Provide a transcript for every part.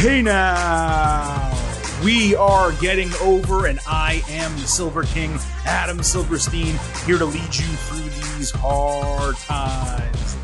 Hey now, we are getting over, and I am the Silver King, Adam Silverstein, here to lead you through these hard times.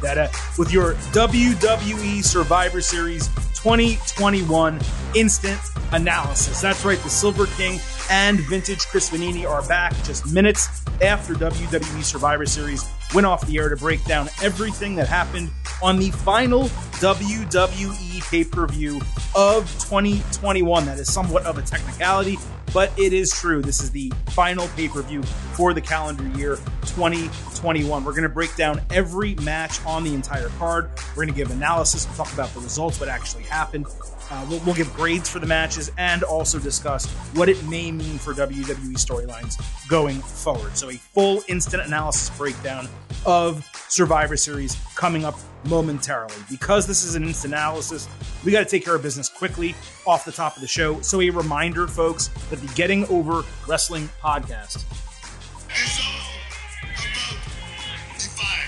With your WWE Survivor Series 2021 instant analysis. That's right, the Silver King and Vintage Chris Vannini are back just minutes after WWE Survivor Series went off the air to break down everything that happened on the final WWE pay per view of 2021. That is somewhat of a technicality, but it is true. This is the final pay per view for the calendar year 2021. We're going to break down every match on the entire card. We're going to give analysis, we'll talk about the results, what actually happened. Uh, we'll, we'll, give grades for the matches and also discuss what it may mean for WWE storylines going forward. So, a full instant analysis breakdown of Survivor Series coming up momentarily. Because this is an instant analysis, we got to take care of business quickly off the top of the show. So, a reminder, folks, that the Getting Over Wrestling podcast.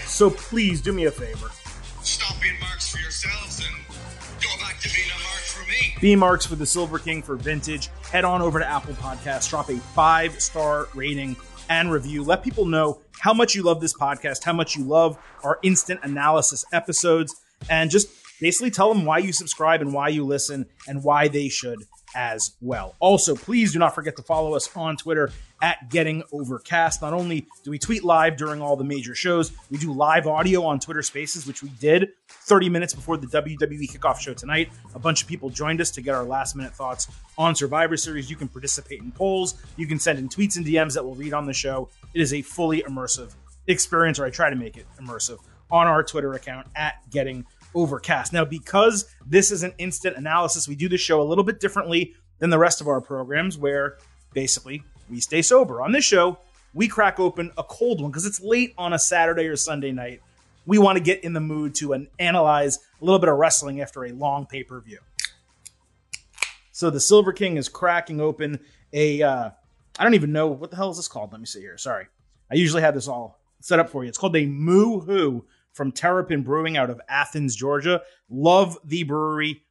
So, please do me a favor. Stop being marks for yourselves and go back to being a mark for me. B marks for the Silver King for vintage. Head on over to Apple Podcasts, drop a five star rating and review. Let people know how much you love this podcast, how much you love our instant analysis episodes, and just basically tell them why you subscribe and why you listen and why they should as well. Also, please do not forget to follow us on Twitter at Getting Overcast. Not only do we tweet live during all the major shows, we do live audio on Twitter Spaces, which we did 30 minutes before the WWE kickoff show tonight. A bunch of people joined us to get our last minute thoughts on Survivor Series. You can participate in polls, you can send in tweets and DMs that we'll read on the show. It is a fully immersive experience, or I try to make it immersive on our Twitter account at Getting Overcast. Now, because this is an instant analysis, we do the show a little bit differently than the rest of our programs, where basically we stay sober. On this show, we crack open a cold one because it's late on a Saturday or Sunday night. We want to get in the mood to an, analyze a little bit of wrestling after a long pay per view. So the Silver King is cracking open a. Uh, I don't even know what the hell is this called. Let me see here. Sorry, I usually have this all set up for you. It's called a Moo Hoo from Terrapin Brewing out of Athens, Georgia. Love the brewery.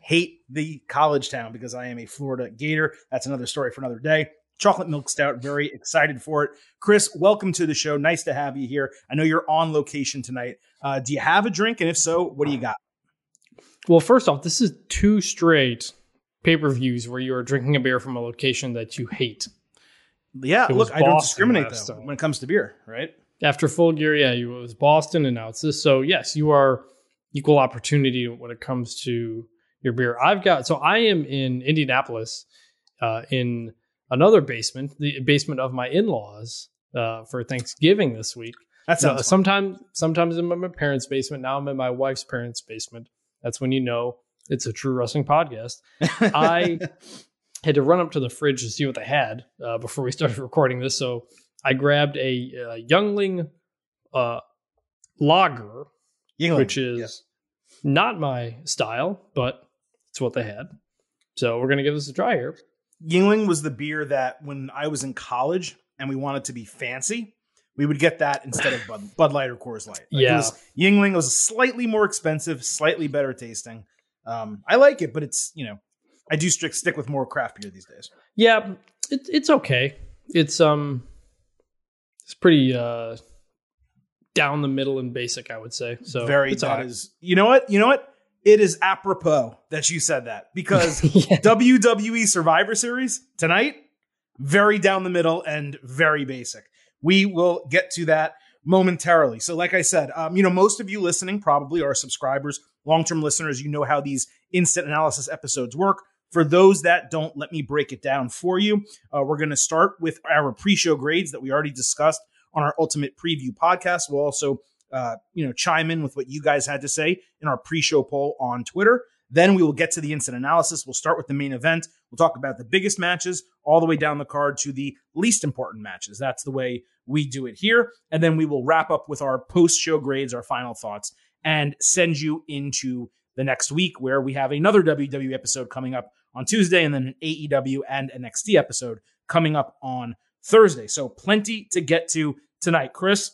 Hate the college town because I am a Florida Gator. That's another story for another day. Chocolate milk stout. Very excited for it. Chris, welcome to the show. Nice to have you here. I know you're on location tonight. Uh, do you have a drink? And if so, what do you got? Well, first off, this is two straight pay per views where you are drinking a beer from a location that you hate. Yeah, It look, I don't discriminate though time. when it comes to beer, right? After Full Gear, yeah, it was Boston and now it's this. So, yes, you are equal opportunity when it comes to your beer. I've got, so I am in Indianapolis uh, in another basement, the basement of my in laws uh, for Thanksgiving this week. That So, sounds fun. sometimes, sometimes I'm in my parents' basement. Now I'm in my wife's parents' basement. That's when you know it's a true wrestling podcast. I had to run up to the fridge to see what they had uh, before we started recording this. So I grabbed a, uh Yuengling uh, lager, which is Yes. not my style, but it's what they had. So we're gonna give this a try here. Yuengling was the beer that when I was in college and we wanted to be fancy, we would get that instead of Bud, Bud Light or Coors Light. Like, Yeah. was- Yuengling was slightly more expensive, slightly better tasting. Um, I like it, but it's you know, I do strict stick with more craft beer these days. Yeah, it, it's okay. It's um, it's pretty uh, down the middle and basic, I would say. So Very it's that alright. is- You know what? You know what? It is apropos that you said that because yeah. WWE Survivor Series tonight, very down the middle and very basic. We will get to that momentarily. So, like I said, um, you know, most of you listening probably are subscribers, long term listeners. You know how these instant analysis episodes work. For those that don't, let me break it down for you. Uh, we're going to start with our pre show grades that we already discussed on our Ultimate Preview podcast. We'll also uh, you know, chime in with what you guys had to say in our pre-show poll on Twitter. Then we will get to the instant analysis. We'll start with the main event. We'll talk about the biggest matches all the way down the card to the least important matches. That's the way we do it here. And then we will wrap up with our post-show grades, our final thoughts, and send you into the next week where we have another WWE episode coming up on Tuesday and then an AEW and NXT episode coming up on Thursday. So plenty to get to tonight. Chris,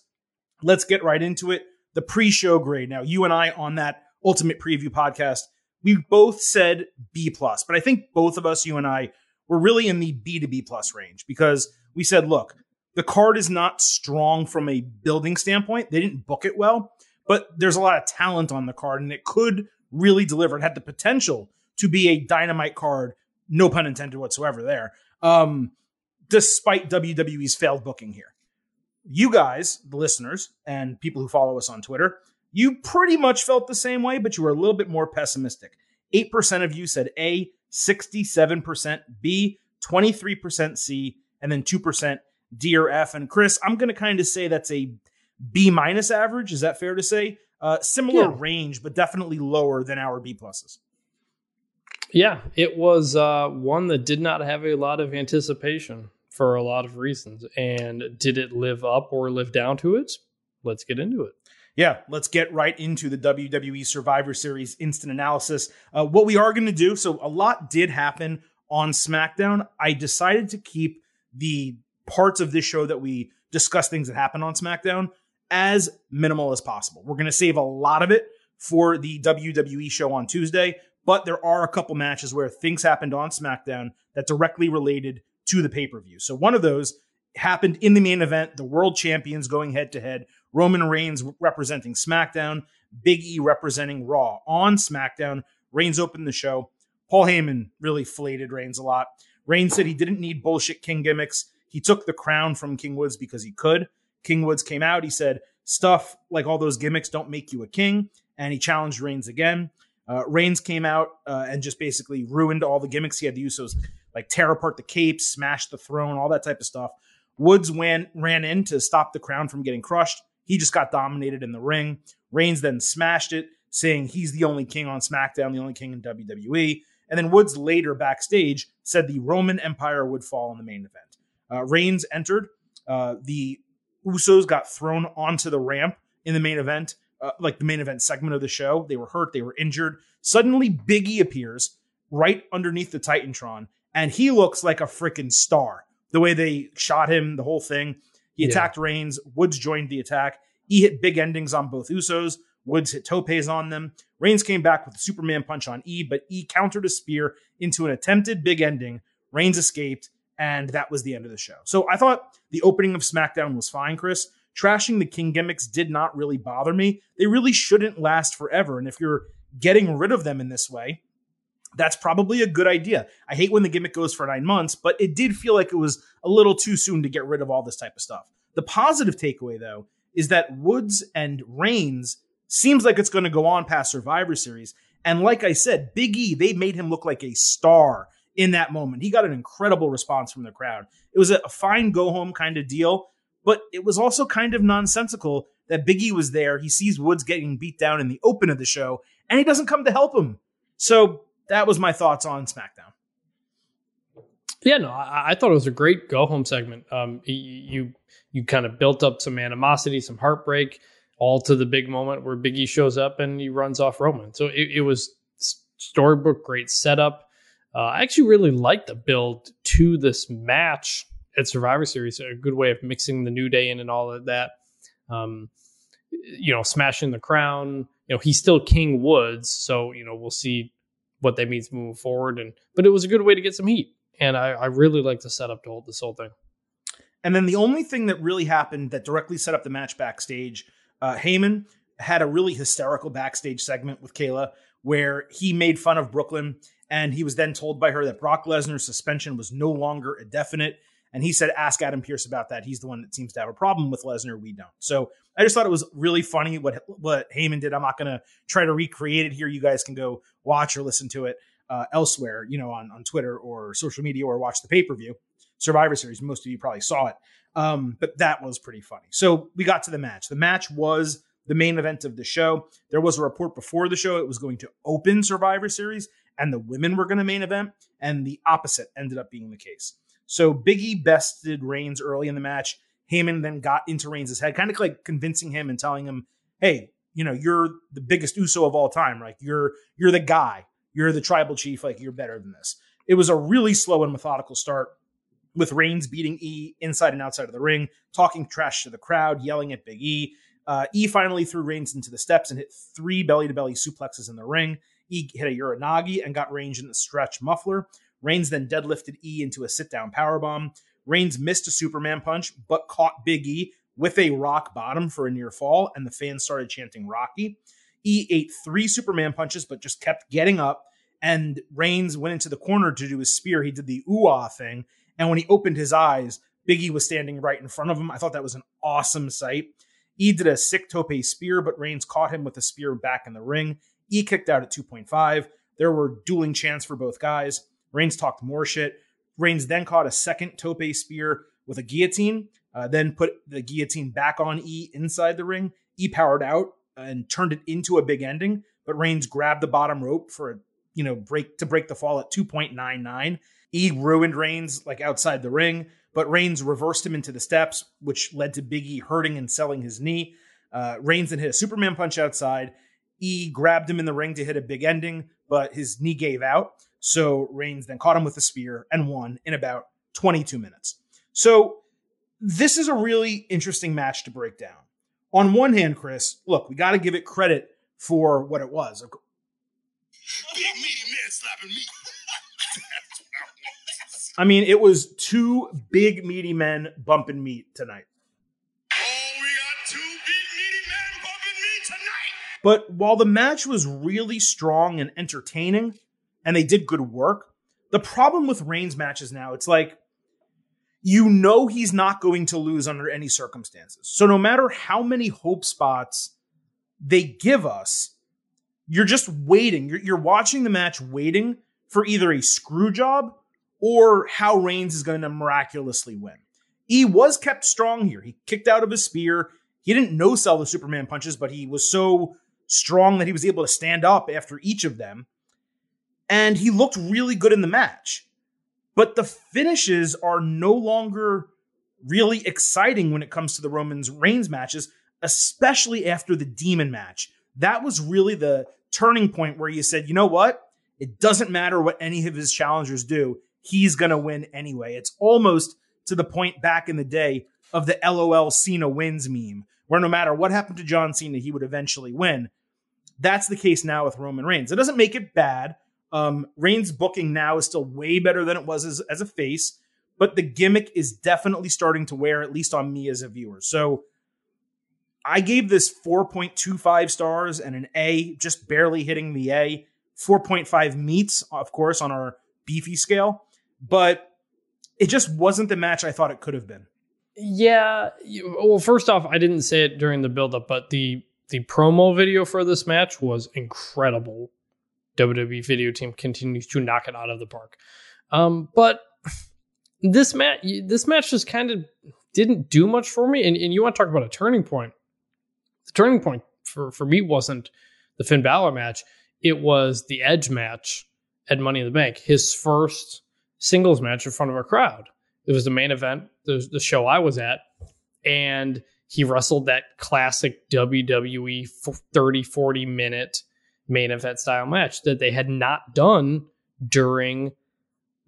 let's get right into it. The pre-show grade. Now, you and I on that Ultimate Preview podcast, we both said B plus, but I think both of us, you and I, were really in the B to B plus range because we said, look, the card is not strong from a building standpoint. They didn't book it well, but there's a lot of talent on the card and it could really deliver. It had the potential to be a dynamite card, no pun intended whatsoever there, um, despite WWE's failed booking here. You guys, the listeners, and people who follow us on Twitter, you pretty much felt the same way, but you were a little bit more pessimistic. 8% of you said A, 67% B, 23% C, and then 2% D or F. And Chris, I'm going to kind of say that's a B minus average. Is that fair to say? Uh, similar yeah. range, but definitely lower than our B pluses. Yeah, it was uh, one that did not have a lot of anticipation for a lot of reasons. And did it live up or live down to it? Let's get into it yeah, let's get right into the WWE Survivor Series instant analysis. Uh, what we are going to do, so a lot did happen on SmackDown. I decided to keep the parts of this show that we discuss things that happen on SmackDown as minimal as possible. We're going to save a lot of it for the WWE show on Tuesday, but there are a couple matches where things happened on SmackDown that directly related to the pay per view. So one of those happened in the main event, the world champions going head to head Roman Reigns representing SmackDown, Big E representing Raw. On SmackDown, Reigns opened the show. Paul Heyman really flated Reigns a lot. Reigns said he didn't need bullshit King gimmicks. He took the crown from King Woods because he could. King Woods came out. He said, Stuff like all those gimmicks don't make you a king. And he challenged Reigns again. Uh, Reigns came out uh, and just basically ruined all the gimmicks. He had to the Usos like tear apart the cape, smash the throne, all that type of stuff. Woods ran, ran in to stop the crown from getting crushed. He just got dominated in the ring. Reigns then smashed it, saying he's the only king on SmackDown, the only king in WWE. And then Woods later backstage said the Roman Empire would fall in the main event. Uh, Reigns entered. Uh, the Usos got thrown onto the ramp in the main event, uh, like the main event segment of the show. They were hurt, they were injured. Suddenly, Biggie appears right underneath the Titantron, and he looks like a freaking star. The way they shot him, the whole thing. He yeah. attacked Reigns. Woods joined the attack. He hit big endings on both Usos. Woods hit topes on them. Reigns came back with a Superman punch on E, but E countered a spear into an attempted big ending. Reigns escaped, and that was the end of the show. So I thought the opening of SmackDown was fine, Chris. Trashing the King gimmicks did not really bother me. They really shouldn't last forever. And if you're getting rid of them in this way, that's probably a good idea. I hate when the gimmick goes for nine months, but it did feel like it was a little too soon to get rid of all this type of stuff. The positive takeaway, though, is that Woods and Reigns seems like it's going to go on past Survivor Series. And like I said, Big E, they made him look like a star in that moment. He got an incredible response from the crowd. It was a fine go home kind of deal, but it was also kind of nonsensical that Big E was there. He sees Woods getting beat down in the open of the show, and he doesn't come to help him. So that was my thoughts on SmackDown. Yeah, no, I, I thought it was a great go home segment. Um, you, you you kind of built up some animosity, some heartbreak, all to the big moment where Biggie shows up and he runs off Roman. So it, it was storybook great setup. Uh, I actually really liked the build to this match at Survivor Series. A good way of mixing the New Day in and all of that. Um, you know, smashing the crown. You know, he's still King Woods, so you know we'll see what that means moving forward. And but it was a good way to get some heat, and I, I really like the setup to hold this whole thing. And then the only thing that really happened that directly set up the match backstage, uh, Heyman had a really hysterical backstage segment with Kayla where he made fun of Brooklyn and he was then told by her that Brock Lesnar's suspension was no longer indefinite. And he said, ask Adam Pearce about that. He's the one that seems to have a problem with Lesnar. We don't. So I just thought it was really funny what what Heyman did. I'm not going to try to recreate it here. You guys can go watch or listen to it uh, elsewhere, you know, on, on Twitter or social media or watch the pay per view. Survivor Series. Most of you probably saw it. Um, but that was pretty funny. So we got to the match. The match was the main event of the show. There was a report before the show it was going to open Survivor Series and the women were going to main event, and the opposite ended up being the case. So Biggie bested Reigns early in the match. Heyman then got into Reigns' head, kind of like convincing him and telling him, "Hey, you know, you're the biggest Uso of all time. Like you're you're the guy. You're the tribal chief. Like you're better than this." It was a really slow and methodical start with Reigns beating E inside and outside of the ring, talking trash to the crowd, yelling at Big E. Uh, e finally threw Reigns into the steps and hit three belly to belly suplexes in the ring. E hit a Uranage and got Reigns in the stretch muffler. Reigns then deadlifted E into a sit down powerbomb. Reigns missed a Superman punch, but caught Big E with a rock bottom for a near fall, and the fans started chanting Rocky. E ate three Superman punches, but just kept getting up. And Reigns went into the corner to do his spear. He did the ooh ah thing. And when he opened his eyes, Biggie was standing right in front of him. I thought that was an awesome sight. E did a sick tope spear, but Reigns caught him with a spear back in the ring. E kicked out at 2.5. There were dueling chants for both guys. Reigns talked more shit. Reigns then caught a second tope spear with a guillotine, uh, then put the guillotine back on E inside the ring. E powered out and turned it into a big ending, but Reigns grabbed the bottom rope for a you know break to break the fall at 2.99. E ruined Reigns like outside the ring, but Reigns reversed him into the steps, which led to Big E hurting and selling his knee. Uh, Reigns then hit a Superman punch outside. E grabbed him in the ring to hit a big ending, but his knee gave out. So Reigns then caught him with a spear and won in about 22 minutes. So this is a really interesting match to break down. On one hand, Chris, look, we got to give it credit for what it was. Big meaty man slapping me. I mean, it was two big meaty men bumping meat tonight. But while the match was really strong and entertaining, and they did good work, the problem with Reigns matches now, it's like you know he's not going to lose under any circumstances. So no matter how many hope spots they give us, you're just waiting. You're, you're watching the match waiting for either a screw job or how Reigns is going to miraculously win. He was kept strong here. He kicked out of his spear. He didn't no sell the Superman punches, but he was so strong that he was able to stand up after each of them. And he looked really good in the match. But the finishes are no longer really exciting when it comes to the Roman's Reigns matches, especially after the Demon match. That was really the turning point where you said, you know what? It doesn't matter what any of his challengers do he's going to win anyway. It's almost to the point back in the day of the LOL Cena wins meme, where no matter what happened to John Cena, he would eventually win. That's the case now with Roman Reigns. It doesn't make it bad. Um, Reigns' booking now is still way better than it was as, as a face, but the gimmick is definitely starting to wear, at least on me as a viewer. So I gave this 4.25 stars and an A, just barely hitting the A. 4.5 meets, of course, on our beefy scale but it just wasn't the match I thought it could have been. Yeah. Well, first off, I didn't say it during the buildup, but the the promo video for this match was incredible. WWE video team continues to knock it out of the park. Um, but this match, this match just kind of didn't do much for me. And, and you want to talk about a turning point? The turning point for for me wasn't the Finn Balor match; it was the Edge match at Money in the Bank. His first singles match in front of a crowd. It was the main event, the, the show I was at, and he wrestled that classic WWE 30, 40 minute main event style match that they had not done during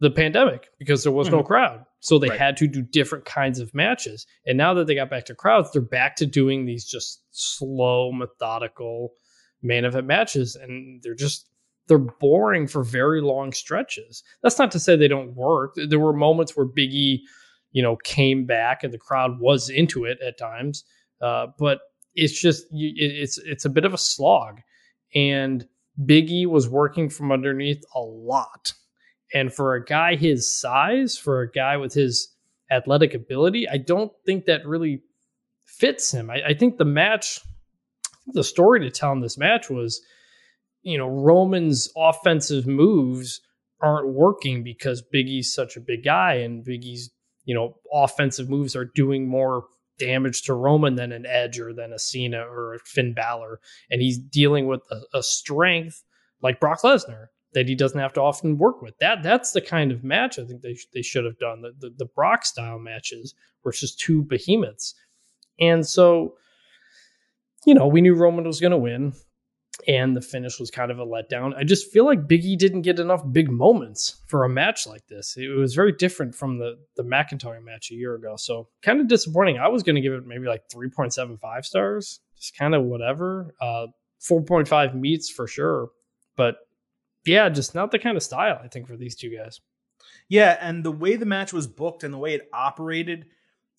the pandemic because there was mm-hmm. no crowd. So they right. had to do different kinds of matches. And now that they got back to crowds, they're back to doing these just slow, methodical main event matches. And they're just they're boring for very long stretches. That's not to say they don't work. There were moments where Biggie, you know, came back and the crowd was into it at times, uh, but it's just it's it's a bit of a slog. And Biggie was working from underneath a lot. And for a guy his size, for a guy with his athletic ability, I don't think that really fits him. I, I think the match, the story to tell in this match was you know, Roman's offensive moves aren't working because Big E's such a big guy and Big E's, you know, offensive moves are doing more damage to Roman than an Edge or than a Cena or a Finn Balor. And he's dealing with a, a strength like Brock Lesnar that he doesn't have to often work with. That that's the kind of match I think they they should have done. The, the, the Brock style matches versus two behemoths. And so, you know, we knew Roman was going to win and the finish was kind of a letdown. I just feel like Biggie didn't get enough big moments for a match like this. It was very different from the the McIntyre match a year ago. So kind of disappointing. I was going to give it maybe like 3.75 stars, just kind of whatever. Uh, 4.5 meets for sure, but yeah, just not the kind of style I think for these two guys. Yeah, and the way the match was booked and the way it operated,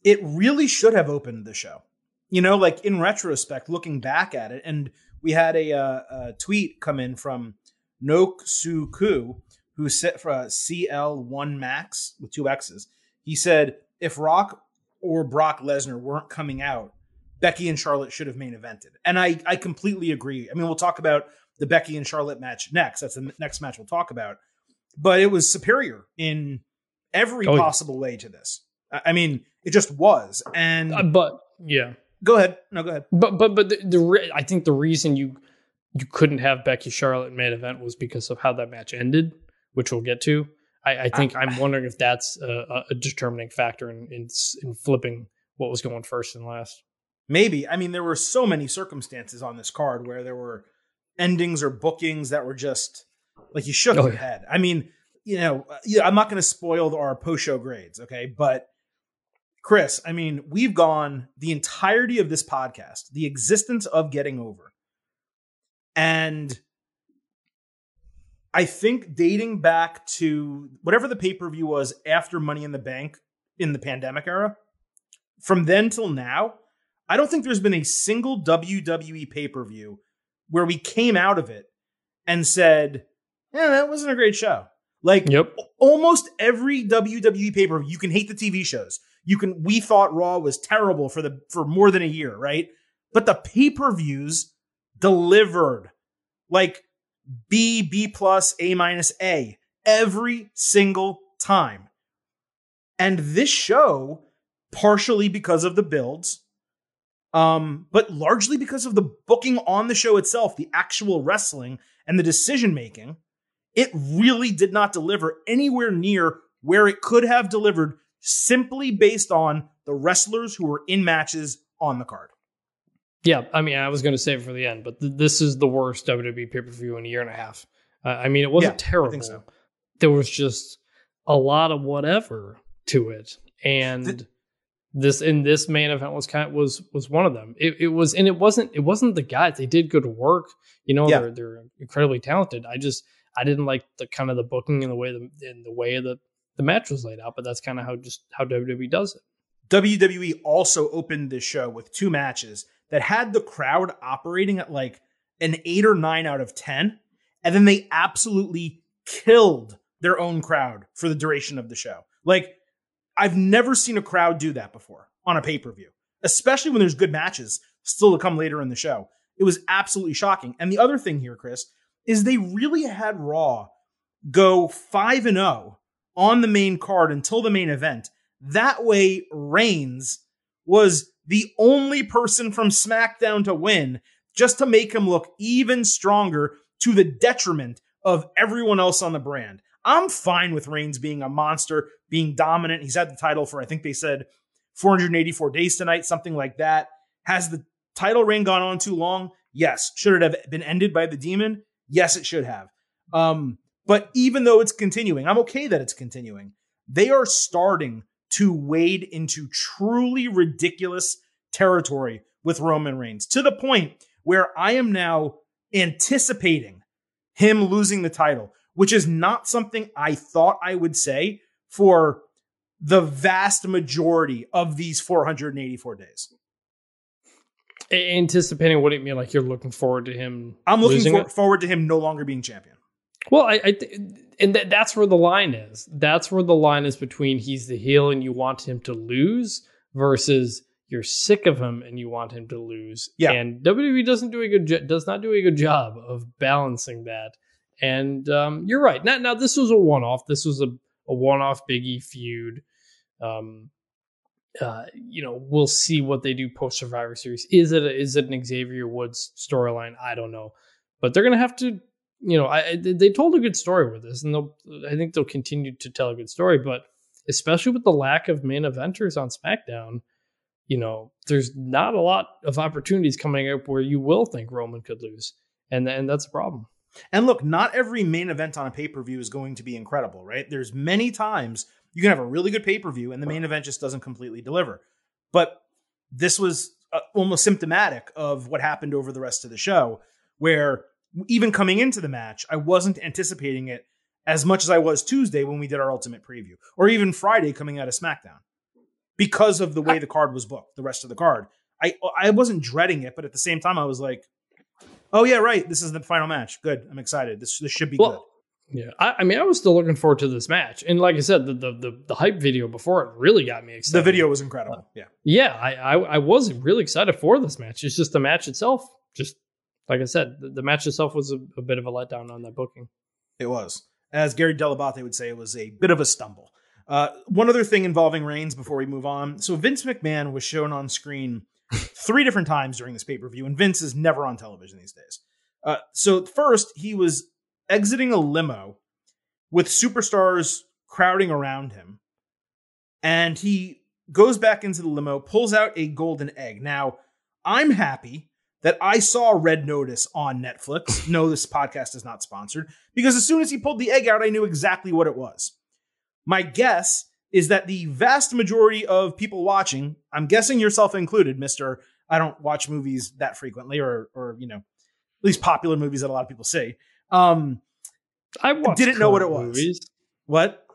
it really should have opened the show. You know, like in retrospect, looking back at it, and we had a, uh, a tweet come in from Nok Su Ku, who set for uh, CL1 Max with two X's. He said, if Rock or Brock Lesnar weren't coming out, Becky and Charlotte should have main evented. And I, I completely agree. I mean, we'll talk about the Becky and Charlotte match next. That's the next match we'll talk about. But it was superior in every Oh, yeah. possible way to this. I I mean, it just was. And Uh, but yeah, go ahead. No, go ahead. but but but the, the re- I think the reason you you couldn't have Becky Charlotte main event was because of how that match ended, which we'll get to. I, I think I, am wondering if that's a, a determining factor in, in in flipping what was going first and last. Maybe. I mean, there were so many circumstances on this card where there were endings or bookings that were just like you shook Oh, your yeah. head. I mean, you know, uh, I'm not going to spoil our post show grades, okay? But Chris, I mean, we've gone the entirety of this podcast, the existence of getting over. And I think dating back to whatever the pay per view was after Money in the Bank in the pandemic era, from then till now, I don't think there's been a single WWE pay per view where we came out of it and said, yeah, that wasn't a great show. Like, Yep. almost every WWE pay per view, you can hate the TV shows. You can. We thought Raw was terrible for the for more than a year, right? But the pay per views delivered, like B, B plus, A minus, A every single time. And this show, partially because of the builds, um, but largely because of the booking on the show itself, the actual wrestling and the decision making, it really did not deliver anywhere near where it could have delivered simply based on the wrestlers who were in matches on the card. Yeah, I mean, I was going to save it for the end, but th- this is the worst WWE pay per view in a year and a half. Uh, I mean, it wasn't Yeah, terrible. so. There was just a lot of whatever to it, and Th- this in this main event was kind of, was was one of them. It, it was, and it wasn't it wasn't the guys. They did good work. You know, Yeah. they're they're incredibly talented. I just I didn't like the kind of the booking and the way the in the way the the match was laid out, but that's kind of how just how WWE does it. WWE also opened this show with two matches that had the crowd operating at like an eight or nine out of 10. And then they absolutely killed their own crowd for the duration of the show. Like, I've never seen a crowd do that before on a pay per view, especially when there's good matches still to come later in the show. It was absolutely shocking. And the other thing here, Chris, is they really had Raw go 5 and 0 on the main card until the main event. That way, Reigns was the only person from SmackDown to win, just to make him look even stronger to the detriment of everyone else on the brand. I'm fine with Reigns being a monster, being dominant. He's had the title for, I think they said 484 days tonight, something like that. Has the title reign gone on too long? Yes. Should it have been ended by the demon? Yes, it should have. Um, but even though it's continuing, I'm okay that it's continuing. They are starting to wade into truly ridiculous territory with Roman Reigns to the point where I am now anticipating him losing the title, which is not something I thought I would say for the vast majority of these 484 days. Anticipating what do you mean? Like you're looking forward to him? I'm looking for, forward to him no longer being champion. Well, I, I th- and that that's where the line is. That's where the line is between he's the heel and you want him to lose versus you're sick of him and you want him to lose. Yeah. And WWE doesn't do a good jo- does not do a good job of balancing that. And um, you're right. Now, now this was a one off. This was a, a one off Biggie feud. Um, uh, you know, we'll see what they do post Survivor Series. Is it a, is it an Xavier Woods storyline? I don't know, but they're gonna have to. You know, I, they told a good story with this, and they'll. I think they'll continue to tell a good story, but especially with the lack of main eventers on SmackDown, you know, there's not a lot of opportunities coming up where you will think Roman could lose, and and that's a problem. And look, not every main event on a pay per view is going to be incredible, right? There's many times you can have a really good pay per view and the main event just doesn't completely deliver. But this was uh, almost symptomatic of what happened over the rest of the show, where even coming into the match, I wasn't anticipating it as much as I was Tuesday when we did our ultimate preview, or even Friday coming out of SmackDown, because of the way the card was booked, the rest of the card. I I wasn't dreading it, but at the same time, I was like, "Oh yeah, right. This is the final match. Good. I'm excited. This this should be Well, good." Yeah, I, I mean, I was still looking forward to this match, and like I said, the the the, the hype video before it really got me excited. The video was incredible. Yeah. yeah, I, I I was really excited for this match. It's just the match itself, just like I said, the, the match itself was a, a bit of a letdown on that booking. It was. As Gary Dell'Abate would say, it was a bit of a stumble. Uh, one other thing involving Reigns before we move on. So Vince McMahon was shown on screen three different times during this pay per view, and Vince is never on television these days. Uh, so first, he was exiting a limo with superstars crowding around him, and he goes back into the limo, pulls out a golden egg. Now, I'm happy that I saw Red Notice on Netflix. no, this podcast is not sponsored because as soon as he pulled the egg out, I knew exactly what it was. My guess is that the vast majority of people watching, I'm guessing yourself included, Mister. I don't watch movies that frequently, or or you know, at least popular movies that a lot of people see. Um, I didn't know what it was. Movies. what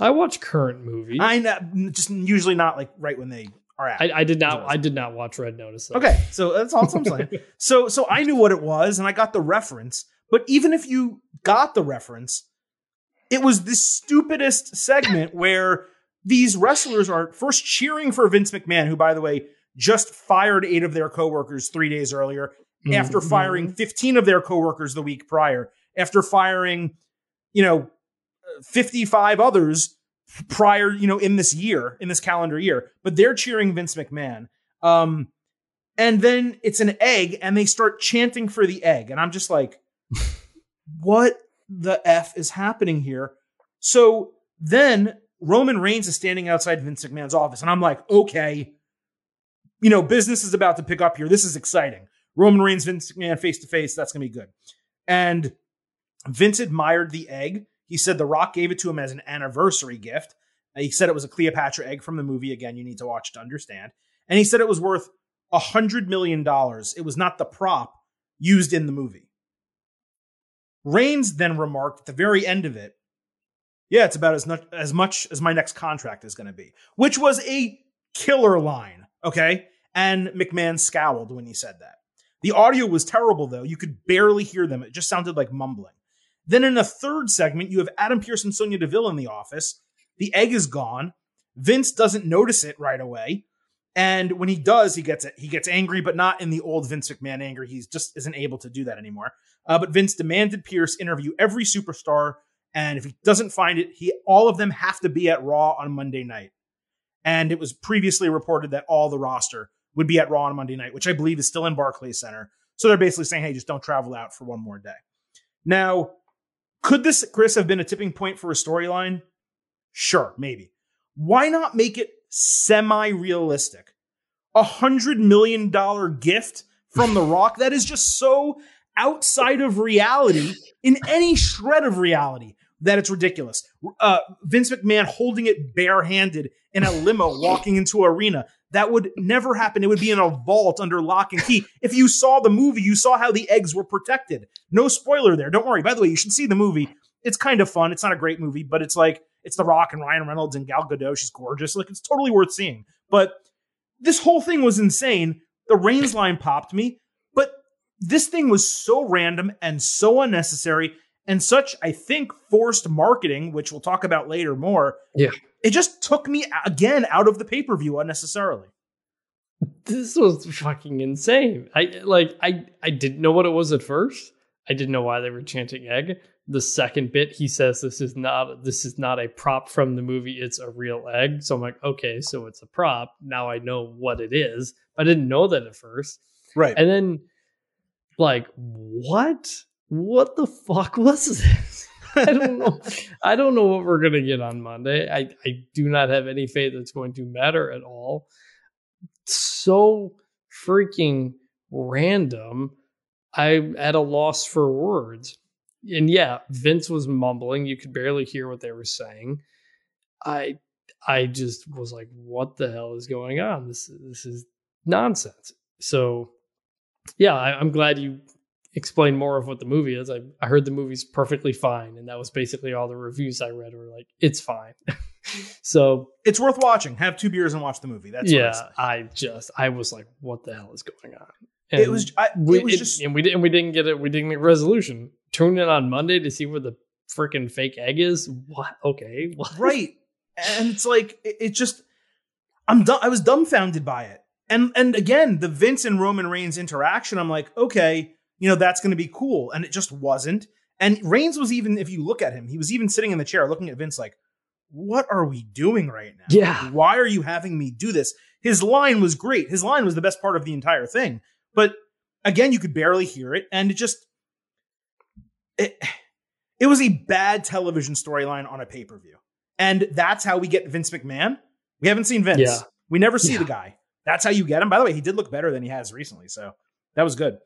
I watch current movies. I know, just usually not like right when they are out. I, I did not. I did not watch Red Notice. Though. Okay, so that's all I'm saying. so so I knew what it was and I got the reference. But even if you got the reference, it was the stupidest segment where these wrestlers are first cheering for Vince McMahon, who by the way just fired eight of their coworkers three days earlier after Mhm. firing 15 of their coworkers the week prior, after firing, you know, 55 others prior, you know, in this year, in this calendar year. But they're cheering Vince McMahon. Um, and then it's an egg, and they start chanting for the egg. And I'm just like, what the F is happening here? So then Roman Reigns is standing outside Vince McMahon's office, and I'm like, okay, you know, business is about to pick up here. This is exciting. Roman Reigns, Vince McMahon face to face. That's going to be good. And Vince admired the egg. He said The Rock gave it to him as an anniversary gift. Uh, He said it was a Cleopatra egg from the movie. Again, you need to watch to understand. And he said it was worth a hundred million dollars. It was not the prop used in the movie. Reigns then remarked at the very end of it, "Yeah, it's about as much as much as my next contract is going to be," which was a killer line. Okay, and McMahon scowled when he said that. The audio was terrible though; you could barely hear them. It just sounded like mumbling. Then in a third segment, you have Adam Pearce and Sonya Deville in the office. The egg is gone. Vince doesn't notice it right away. And when he does, he gets it. He gets angry, but not in the old Vince McMahon anger. He just isn't able to do that anymore. Uh, but Vince demanded Pearce interview every superstar, and if he doesn't find it, he all of them have to be at Raw on Monday night. And it was previously reported that all the roster would be at Raw on Monday night, which I believe is still in Barclays Center. So they're basically saying, "Hey, just don't travel out for one more day." Now, could this Chris have been a tipping point for a storyline? Sure, maybe. Why not make it semi-realistic? A hundred million dollar gift from The Rock that is just so outside of reality in any shred of reality that it's ridiculous. Uh, Vince McMahon holding it barehanded in a limo walking into an arena. That would never happen. It would be in a vault under lock and key. If you saw the movie, you saw how the eggs were protected. No spoiler there. Don't worry. By the way, you should see the movie. It's kind of fun. It's not a great movie, but it's like it's The Rock and Ryan Reynolds and Gal Gadot. She's gorgeous. Like it's totally worth seeing. But this whole thing was insane. The Reigns line popped me, but this thing was so random and so unnecessary and such, I think, forced marketing, which we'll talk about later more. Yeah. It just took me again out of the pay per view unnecessarily. this was fucking insane. I like I I didn't know what it was at first. I didn't know why they were chanting egg. The second bit he says this is not this is not a prop from the movie, it's a real egg. So I'm like, okay, so it's a prop. Now I know what it is. I didn't know that at first. Right. And then like what? What the fuck was this? I don't know. I don't know what we're gonna get on Monday. I, I do not have any faith that's going to matter at all. So freaking random. I'm at a loss for words. And yeah, Vince was mumbling. You could barely hear what they were saying. I I just was like, what the hell is going on? This this is nonsense. So yeah, I, I'm glad you explain more of what the movie is. I, I heard the movie's perfectly fine, and that was basically all the reviews I read were like, it's fine. so It's worth watching. Have two beers and watch the movie. That's yeah. I just I was like, what the hell is going on? it was. I, we, it was it- just and we didn't we didn't get it. We didn't get resolution. Tune in on Monday to see where the freaking fake egg is. What? Okay, what? right and it's like it, it just i'm du- i was dumbfounded by it and and again the vince and roman reigns interaction i'm like okay you know that's going to be cool and it just wasn't and reigns was even if you look at him he was even sitting in the chair looking at vince like what are we doing right now Yeah. why are you having me do this his line was great his line was the best part of the entire thing but again you could barely hear it and it just it, it was a bad television storyline on a pay-per-view and that's how we get Vince McMahon. We haven't seen Vince. Yeah. We never see Yeah. the guy. That's how you get him. By the way, he did look better than he has recently, so that was good.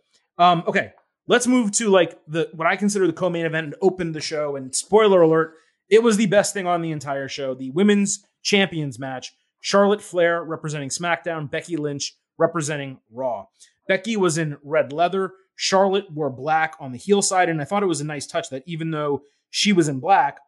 Um, okay, let's move to like the what I consider the co-main event and open the show. And spoiler alert, it was the best thing on the entire show. The women's champions match: Charlotte Flair representing SmackDown, Becky Lynch representing Raw. Becky was in red leather. Charlotte wore black on the heel side, and I thought it was a nice touch that even though she was in black,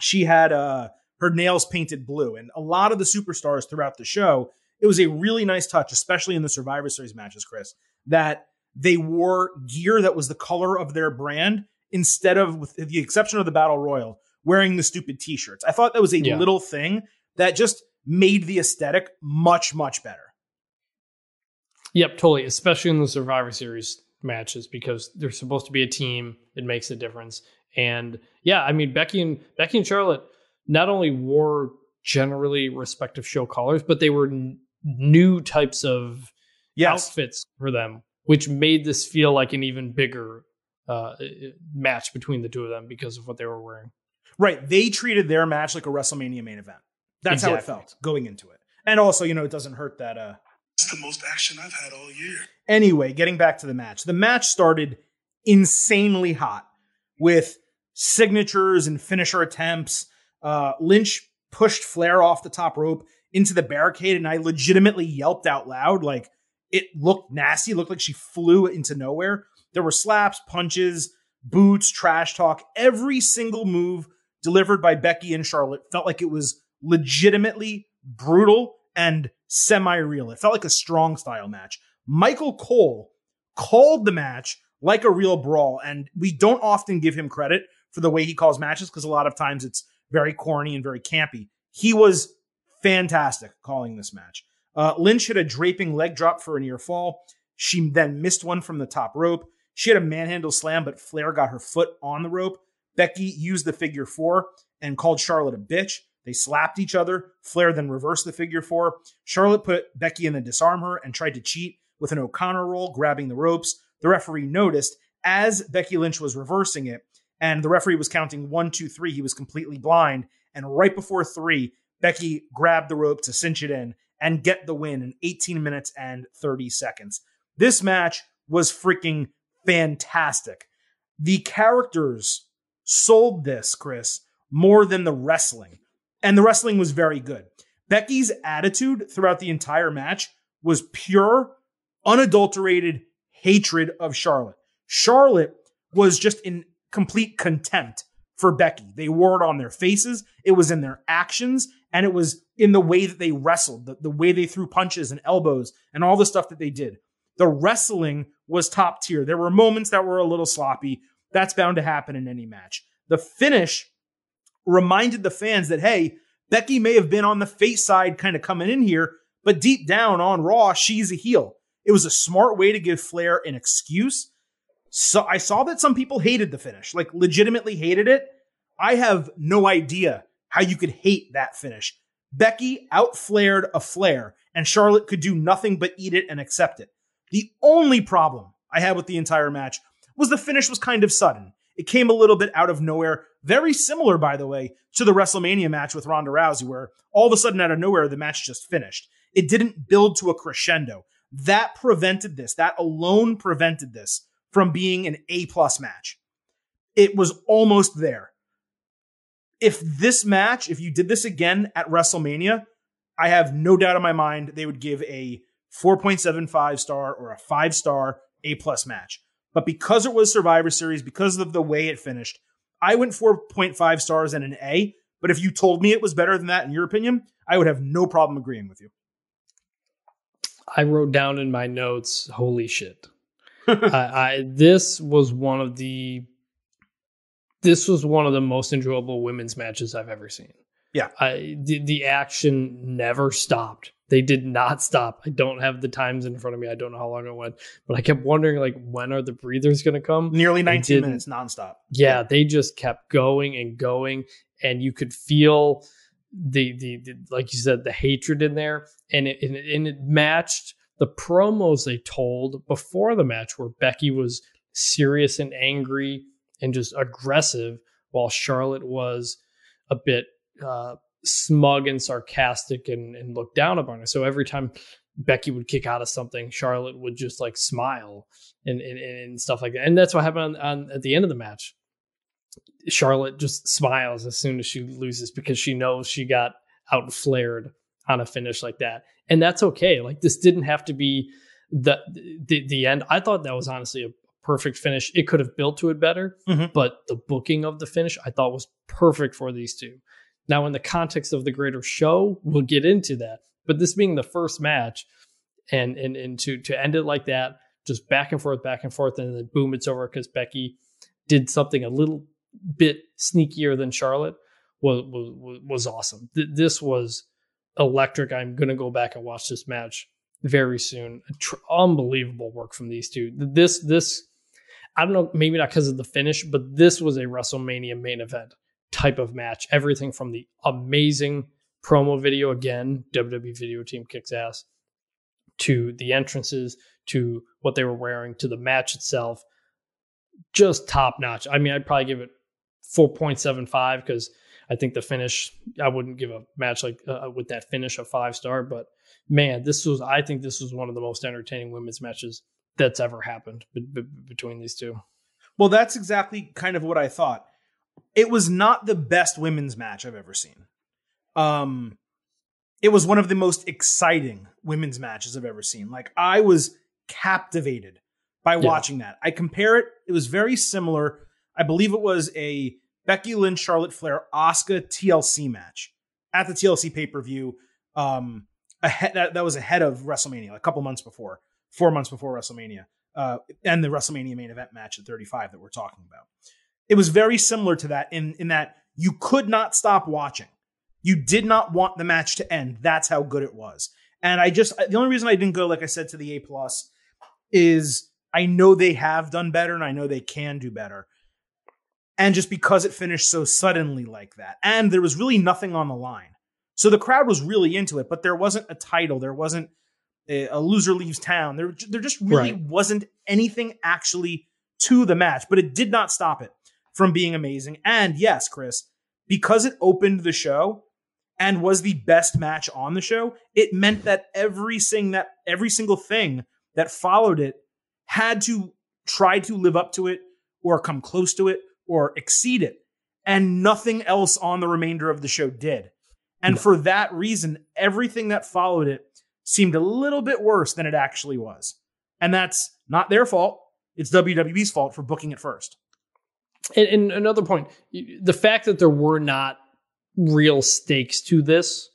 she had uh, her nails painted blue. And a lot of the superstars throughout the show, it was a really nice touch, especially in the Survivor Series matches, Chris, that they wore gear that was the color of their brand instead of, with the exception of the Battle Royal, wearing the stupid t shirts. I thought that was a Yeah. little thing that just made the aesthetic much, much better. Yep, totally. Especially in the Survivor Series matches because they're supposed to be a team. It makes a difference. And yeah, I mean Becky and Becky and Charlotte not only wore generally respective show colors, but they were n- new types of Yes. outfits for them, which made this feel like an even bigger uh, match between the two of them because of what they were wearing. Right. They treated their match like a WrestleMania main event. That's how it felt going into it. And also, you know, it doesn't hurt that uh It's the most action I've had all year. Anyway, getting back to the match. The match started insanely hot with signatures and finisher attempts. Uh, Lynch pushed Flair off the top rope into the barricade, and I legitimately yelped out loud. Like it looked nasty. It looked like she flew into nowhere. There were slaps, punches, boots, trash talk. Every single move delivered by Becky and Charlotte felt like it was legitimately brutal and semi real. It felt like a strong style match. Michael Cole called the match like a real brawl, and we don't often give him credit for the way he calls matches because a lot of times it's very corny and very campy. He was fantastic calling this match. Uh, Lynch hit a draping leg drop for a near fall. She then missed one from the top rope. She had a manhandle slam, but Flair got her foot on the rope. Becky used the figure four and called Charlotte a bitch. They slapped each other. Flair then reversed the figure four. Charlotte put Becky in the Dis-arm-her and tried to cheat with an O'Connor roll, grabbing the ropes. The referee noticed as Becky Lynch was reversing it, and the referee was counting one, two, three. He was completely blind. And right before three, Becky grabbed the rope to cinch it in and get the win in 18 minutes and 30 seconds. This match was freaking fantastic. The characters sold this, Chris, more than the wrestling. And the wrestling was very good. Becky's attitude throughout the entire match was pure, unadulterated hatred of Charlotte. Charlotte was just in complete contempt for Becky. They wore it on their faces, it was in their actions, and it was in the way that they wrestled, the, the way they threw punches and elbows, and all the stuff that they did. The wrestling was top tier. There were moments that were a little sloppy. That's bound to happen in any match. The finish reminded the fans that, hey, Becky may have been on the face side kind of coming in here, but deep down on Raw, she's a heel. It was a smart way to give Flair an excuse. So I saw that some people hated the finish, like legitimately hated it. I have no idea how you could hate that finish. Becky outflared a Flair, and Charlotte could do nothing but eat it and accept it. The only problem I had with the entire match was the finish was kind of sudden. It came a little bit out of nowhere. Very similar, by the way, to the WrestleMania match with Ronda Rousey, where all of a sudden out of nowhere, the match just finished. It didn't build to a crescendo. That prevented this. That alone prevented this from being an A plus match. It was almost there. If this match, if you did this again at WrestleMania, I have no doubt in my mind they would give a 4.75 star or a five star A plus match. But because it was Survivor Series, because of the way it finished, I went 4.5 stars and an A. But if you told me it was better than that, in your opinion, I would have no problem agreeing with you. I wrote down in my notes, holy shit. I, I this was one of the this was one of the most enjoyable women's matches I've ever seen. Yeah. I the, the action never stopped. They did not stop. I don't have the times in front of me. I don't know how long it went, but I kept wondering like when are the breathers going to come? Nearly 19 minutes nonstop. Yeah, they just kept going and going, and you could feel the the, the like you said the hatred in there, and it and it, and it matched the promos they told before the match, where Becky was serious and angry and just aggressive, while Charlotte was a bit uh, smug and sarcastic and, and looked down upon her. So every time Becky would kick out of something, Charlotte would just like smile and and, and stuff like that. And that's what happened on, on at the end of the match. Charlotte just smiles as soon as she loses because she knows she got outflared on a finish like that. And that's okay. Like this didn't have to be the the, the end. I thought that was honestly a perfect finish. It could have built to it better, Mhm. but the booking of the finish I thought was perfect for these two. Now, in the context of the greater show, we'll get into that. But this being the first match, and and and to to end it like that, just back and forth, back and forth, and then boom, it's over because Becky did something a little bit sneakier than Charlotte was was was awesome. Th- this was electric. I'm gonna go back and watch this match very soon. Tr- unbelievable work from these two. This this I don't know, maybe not because of the finish, but this was a WrestleMania main event type of match. Everything from the amazing promo video again, WWE video team kicks ass, to the entrances, to what they were wearing, to the match itself. Just top notch. I mean, I'd probably give it 4.75 because I think the finish, I wouldn't give a match like uh, with that finish a five star, but man, this was, I think this was one of the most entertaining women's matches that's ever happened be- be- between these two. Well, that's exactly kind of what I thought. It was not the best women's match I've ever seen. Um, it was one of the most exciting women's matches I've ever seen. Like I was captivated by Yeah. watching that. I compare it; it was very similar. I believe it was a Becky Lynch, Charlotte Flair, Asuka TLC match at the TLC pay per view. Um, ahead that, that was ahead of WrestleMania, a couple months before, four months before WrestleMania uh, and the WrestleMania main event match at 35 that we're talking about. It was very similar to that in in that you could not stop watching. You did not want the match to end. That's how good it was. And I just the only reason I didn't go, like I said, to the A plus is I know they have done better and I know they can do better. And just because it finished so suddenly like that, and there was really nothing on the line. So the crowd was really into it, but there wasn't a title. There wasn't a, a loser leaves town. There, there just really Right. wasn't anything actually to the match, but it did not stop it from being amazing. And yes, Chris, because it opened the show and was the best match on the show, it meant that every sing that every single thing that followed it had to try to live up to it or come close to it or exceed it. And nothing else on the remainder of the show did. And No. for that reason, everything that followed it seemed a little bit worse than it actually was. And that's not their fault. It's WWE's fault for booking it first. And, and another point, the fact that there were not real stakes to this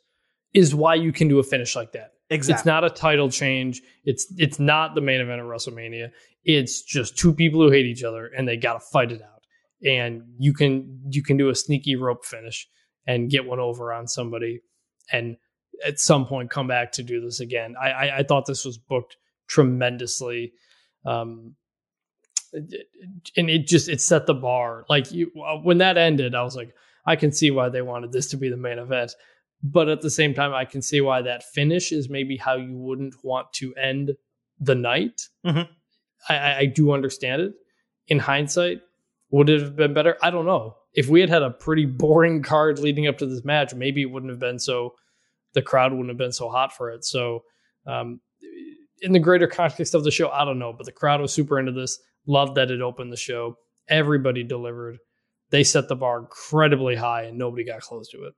is why you can do a finish like that. Exactly. It's not a title change. It's it's not the main event of WrestleMania. It's just two people who hate each other and they got to fight it out. And you can you can do a sneaky rope finish and get one over on somebody, and at some point come back to do this again. I I, I thought this was booked tremendously. Um, and it just it set the bar. Like you, when that ended, I was like, I can see why they wanted this to be the main event. But at the same time, I can see why that finish is maybe how you wouldn't want to end the night. Mhm. I, I, I do understand it. In hindsight, would it have been better? I don't know. If we had had a pretty boring card leading up to this match, maybe it wouldn't have been so. The crowd wouldn't have been so hot for it. So, um, in the greater context of the show, I don't know. But the crowd was super into this. Loved that it opened the show. Everybody delivered. They set the bar incredibly high, and nobody got close to it.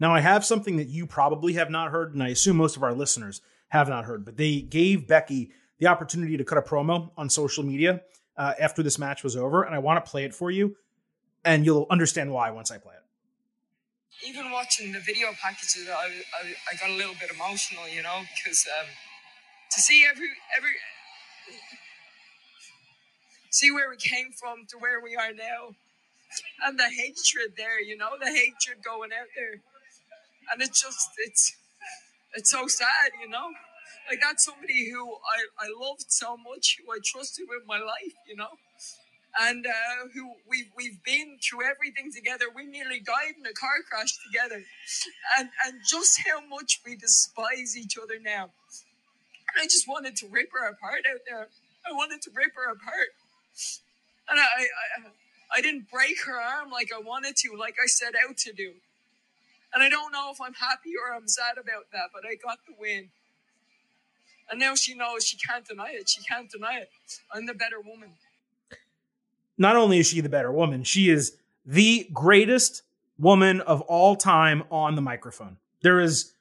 Now, I have something that you probably have not heard, and I assume most of our listeners have not heard, but they gave Becky the opportunity to cut a promo on social media. Uh, after this match was over, and I want to play it for you, and you'll understand why once I play it. Even watching the video packages, I, I, I got a little bit emotional, you know, because um, to see every every see where we came from to where we are now, and the hatred there, you know, the hatred going out there, and it's just it's it's so sad, you know. Like that's somebody who I, I loved so much, who I trusted with my life, you know and uh, who we've we've been through everything together. We nearly died in a car crash together, and and just how much we despise each other now. I just wanted to rip her apart out there. I wanted to rip her apart, and I I, I didn't break her arm like I wanted to, like I set out to do. And I don't know if I'm happy or I'm sad about that, but I got the win. And now she knows she can't deny it. She can't deny it. I'm the better woman not only is she the better woman, she is the greatest woman of all time on the microphone. There is,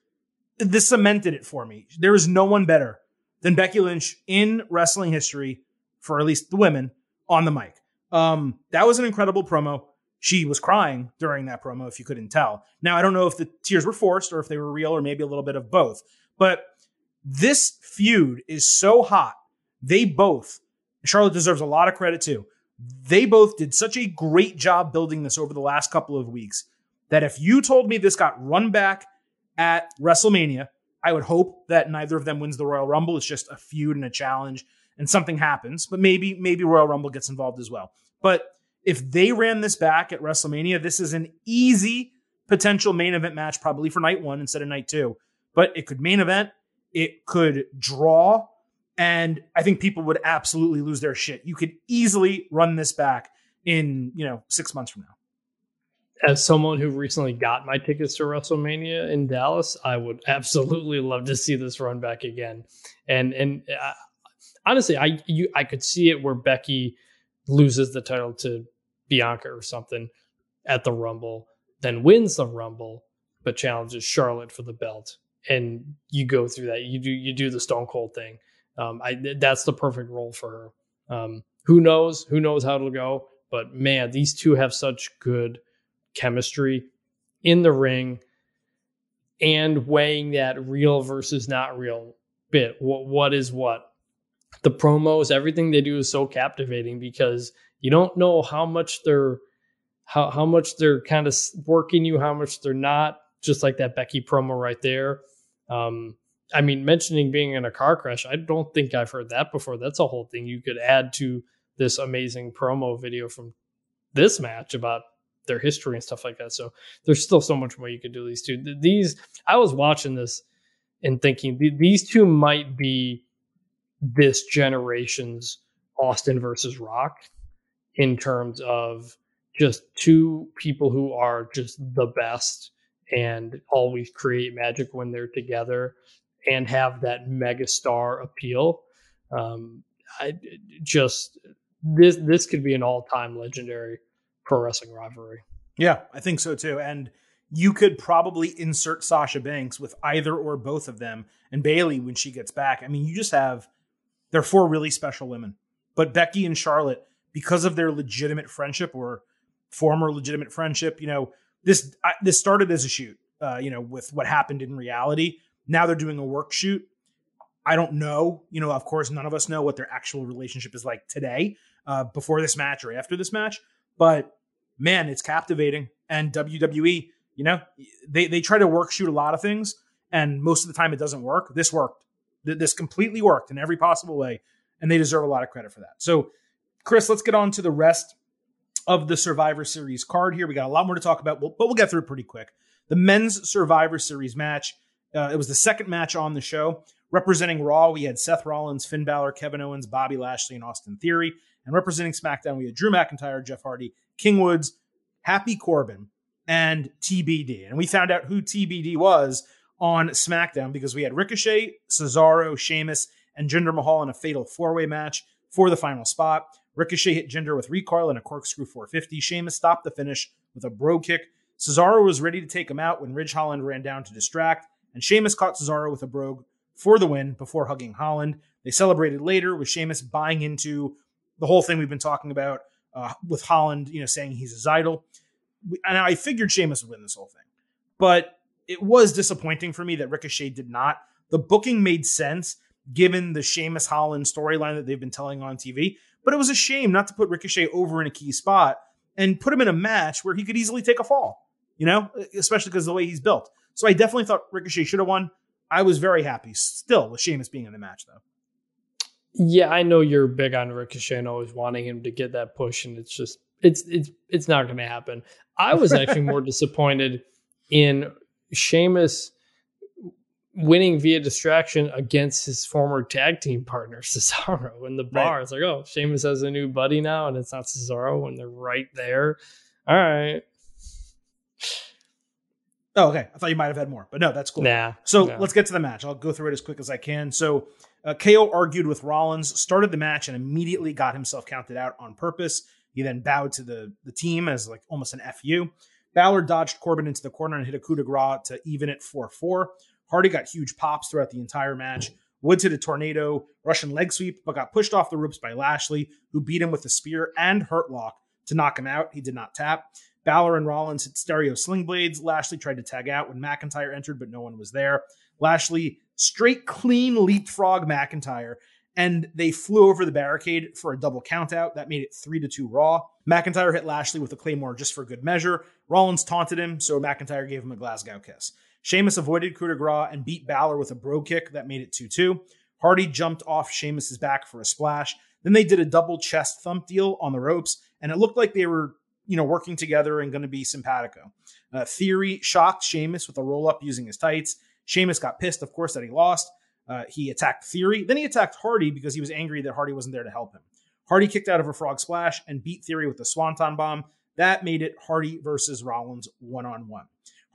this cemented it for me. There is no one better than Becky Lynch in wrestling history, for at least the women, on the mic. Um, that was an incredible promo. She was crying during that promo, if you couldn't tell. Now, I don't know if the tears were forced or if they were real or maybe a little bit of both, but this feud is so hot. They both, Charlotte deserves a lot of credit too they both did such a great job building this over the last couple of weeks that if you told me this got run back at WrestleMania, I would hope that neither of them wins the Royal Rumble. It's just a feud and a challenge and something happens, but maybe maybe Royal Rumble gets involved as well. But if they ran this back at WrestleMania, this is an easy potential main event match probably for night 1 instead of night 2. But it could main event, it could draw and I think people would absolutely lose their shit. You could easily run this back in, you know, six months from now. As someone who recently got my tickets to WrestleMania in Dallas, I would absolutely love to see this run back again. And and uh, honestly, I you I could see it where Becky loses the title to Bianca or something at the Rumble, then wins the Rumble, but challenges Charlotte for the belt. And you go through that. You do you do the Stone Cold thing um, I that's the perfect role for her. Um, who knows? Who knows how it'll go? But man, these two have such good chemistry in the ring, and weighing that real versus not real bit. What what is what? The promos, everything they do is so captivating because you don't know how much they're how how much they're kind of working you, how much they're not. Just like that Becky promo right there. Um, I mean, mentioning being in a car crash, I don't think I've heard that before. That's a whole thing you could add to this amazing promo video from this match about their history and stuff like that. So there's still so much more you could do. These two, these, I was watching this and thinking these two might be this generation's Austin versus Rock in terms of just two people who are just the best and always create magic when they're together and have that megastar appeal. Um, I just this this could be an all time legendary pro wrestling rivalry. Yeah, I think so too. And you could probably insert Sasha Banks with either or both of them, and Bayley when she gets back. I mean, you just have they're four really special women. But Becky and Charlotte, because of their legitimate friendship or former legitimate friendship, you know, this I, this started as a shoot. Uh, you know, with what happened in reality, now they're doing a work shoot. I don't know. You know, of course, none of us know what their actual relationship is like today, uh, before this match or after this match. But man, it's captivating. And WWE, you know, they they try to work shoot a lot of things, and most of the time it doesn't work. This worked. This completely worked in every possible way, and they deserve a lot of credit for that. So, Chris, let's get on to the rest of the Survivor Series card here. We got a lot more to talk about, but we'll get through it pretty quick. The men's Survivor Series match uh, it was the second match on the show. Representing Raw, we had Seth Rollins, Finn Balor, Kevin Owens, Bobby Lashley, and Austin Theory. And representing SmackDown, we had Drew McIntyre, Jeff Hardy, King Woods, Happy Corbin, and TBD. And we found out who TBD was on SmackDown because we had Ricochet, Cesaro, Sheamus, and Jinder Mahal in a fatal four way match for the final spot. Ricochet hit Jinder with recoil and a corkscrew 450. Sheamus stopped the finish with a brogue Kick. Cesaro was ready to take him out when Ridge Holland ran down to distract and Sheamus caught Cesaro with a brogue for the win before hugging Holland. They celebrated later with Sheamus buying into the whole thing we've been talking about uh, with Holland, you know, saying he's his idol. And I figured Sheamus would win this whole thing, but it was disappointing for me that Ricochet did not. The booking made sense given the Sheamus Holland storyline that they've been telling on TV, but it was a shame not to put Ricochet over in a key spot and put him in a match where he could easily take a fall, you know, especially because of the way he's built. So I definitely thought Ricochet should have won. I was very happy still with Sheamus being in the match, though. Yeah, I know you're big on Ricochet and always wanting him to get that push, and it's just it's it's it's not going to happen. I was actually more disappointed in Sheamus winning via distraction against his former tag team partner Cesaro in the bar. Right. It's like, oh, Sheamus has a new buddy now, and it's not Cesaro, and they're right there. All right. Oh, okay. I thought you might have had more, but no, that's cool. Yeah. So let's get to the match. I'll go through it as quick as I can. So uh, KO argued with Rollins, started the match, and immediately got himself counted out on purpose. He then bowed to the the team as like almost an fu. Balor dodged Corbin into the corner and hit a coup de grace to even it 4 4. Hardy got huge pops throughout the entire match. Woods hit a tornado, Russian leg sweep, but got pushed off the ropes by Lashley, who beat him with a spear and hurt lock to knock him out. He did not tap. Balor and Rollins hit stereo sling blades. Lashley tried to tag out when McIntyre entered, but no one was there. Lashley straight clean leapfrog McIntyre, and they flew over the barricade for a double countout. That made it three to two Raw. McIntyre hit Lashley with a claymore just for good measure. Rollins taunted him, so McIntyre gave him a Glasgow kiss. Sheamus avoided coup de grace and beat Balor with a brogue kick that made it 2 2. Hardy jumped off Sheamus's back for a splash. Then they did a double chest thump deal on the ropes, and it looked like they were you know, working together and going to be simpatico. Uh, Theory shocked Sheamus with a roll up using his tights. Sheamus got pissed, of course, that he lost. Uh, he attacked Theory. Then he attacked Hardy because he was angry that Hardy wasn't there to help him. Hardy kicked out of a frog splash and beat Theory with a swanton bomb. That made it Hardy versus Rollins one on one.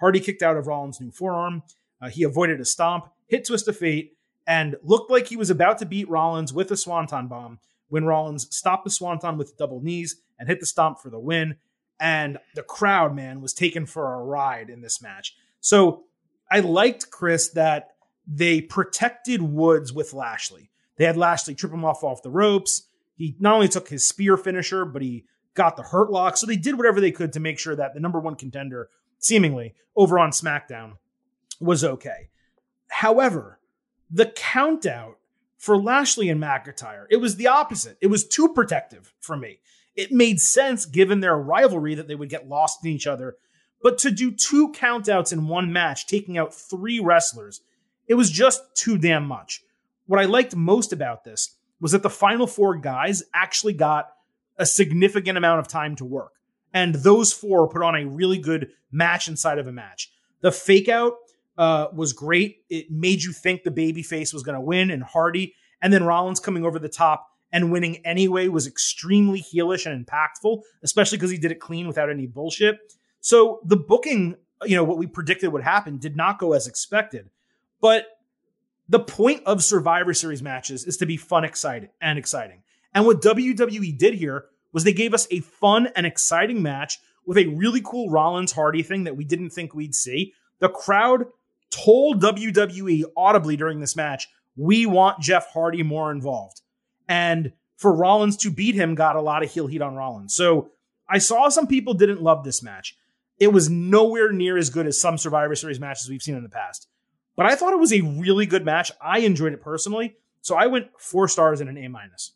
Hardy kicked out of Rollins' new forearm. Uh, he avoided a stomp, hit Twist of Fate, and looked like he was about to beat Rollins with a swanton bomb when Rollins stopped the swanton with double knees and hit the stomp for the win and the crowd, man, was taken for a ride in this match. So I liked Chris that they protected Woods with Lashley. They had Lashley trip him off off the ropes. He not only took his spear finisher, but he got the hurt lock. So they did whatever they could to make sure that the number one contender, seemingly over on SmackDown, was okay. However, the countout for Lashley and McIntyre, it was the opposite. It was too protective for me. It made sense given their rivalry that they would get lost in each other. But to do two countouts in one match, taking out three wrestlers, it was just too damn much. What I liked most about this was that the final four guys actually got a significant amount of time to work. And those four put on a really good match inside of a match. The fake out uh, was great. It made you think the babyface was going to win and Hardy. And then Rollins coming over the top and winning anyway was extremely heelish and impactful, especially because he did it clean without any bullshit. So the booking, you know, what we predicted would happen did not go as expected. But the point of Survivor Series matches is to be fun, exciting, and exciting. And what WWE did here was they gave us a fun and exciting match with a really cool Rollins Hardy thing that we didn't think we'd see. The crowd told WWE audibly during this match, we want Jeff Hardy more involved. And for Rollins to beat him got a lot of heel heat on Rollins. So I saw some people didn't love this match. It was nowhere near as good as some Survivor Series matches we've seen in the past. But I thought it was a really good match. I enjoyed it personally. So I went four stars and an A minus.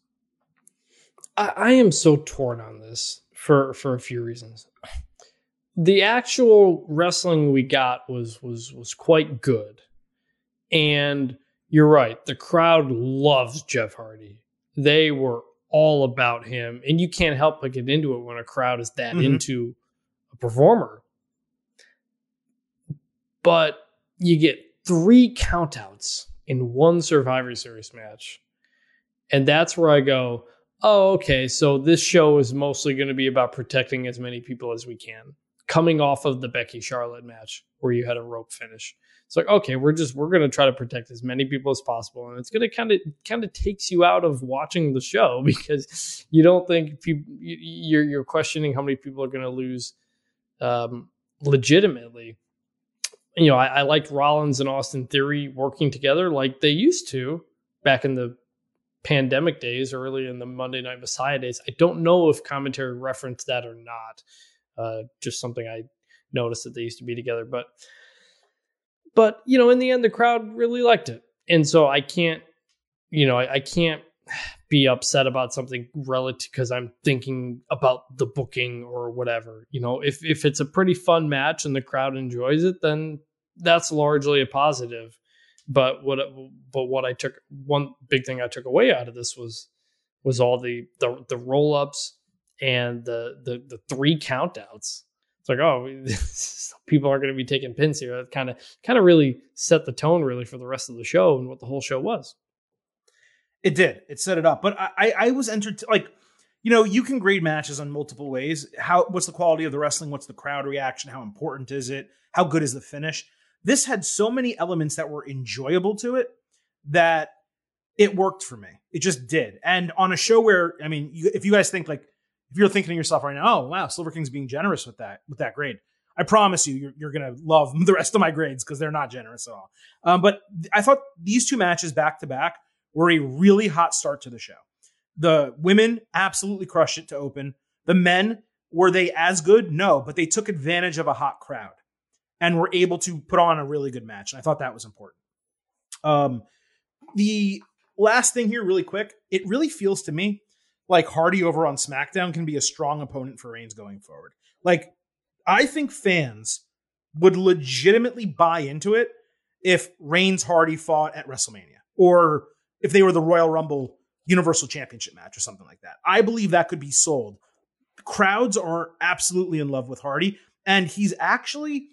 I, am so torn on this for for a few reasons. The actual wrestling we got was was was quite good. And you're right, the crowd loves Jeff Hardy they were all about him. And you can't help but get into it when a crowd is that mm-hmm. into a performer. But you get three countouts in one Survivor Series match. And that's where I go, oh, okay, so this show is mostly going to be about protecting as many people as we can, coming off of the Becky Charlotte match where you had a rope finish it's like okay we're just we're going to try to protect as many people as possible and it's going to kind of kind of takes you out of watching the show because you don't think people you're you're questioning how many people are going to lose um, legitimately you know I, I liked rollins and austin theory working together like they used to back in the pandemic days, early in the Monday Night Messiah days. I don't know if commentary referenced that or not. Uh, just something I noticed that they used to be together, but but you know, in the end, the crowd really liked it, and so I can't, you know, I, I can't be upset about something relative because I'm thinking about the booking or whatever. You know, if if it's a pretty fun match and the crowd enjoys it, then that's largely a positive. But what but what I took one big thing I took away out of this was was all the the, the roll ups and the, the the three countouts. Like oh people aren't going to be taking pins here. That kind of kind of really set the tone really for the rest of the show and what the whole show was. It did. It set it up. But I, I was entered like, you know, you can grade matches on multiple ways. How what's the quality of the wrestling? What's the crowd reaction? How important is it? How good is the finish? This had so many elements that were enjoyable to it that it worked for me. It just did. And on a show where, I mean, you, if you guys think like, if you're thinking to yourself right now, oh wow, Silver King's being generous with that with that grade. I promise you, you're, you're to love the rest of my grades because they're not generous at all. Um, but I thought these two matches back to back were a really hot start to the show. The women absolutely crushed it to open. The men, were they as good? No, but they took advantage of a hot crowd and were able to put on a really good match. And I thought that was important. Um, the last thing here, really quick, it really feels to me like Hardy over on SmackDown can be a strong opponent for Reigns going forward. Like, I think fans would legitimately buy into it if Reigns Hardy fought at WrestleMania or if they were the Royal Rumble Universal Championship match or something like that. I believe that could be sold. Crowds are absolutely in love with Hardy, and he's actually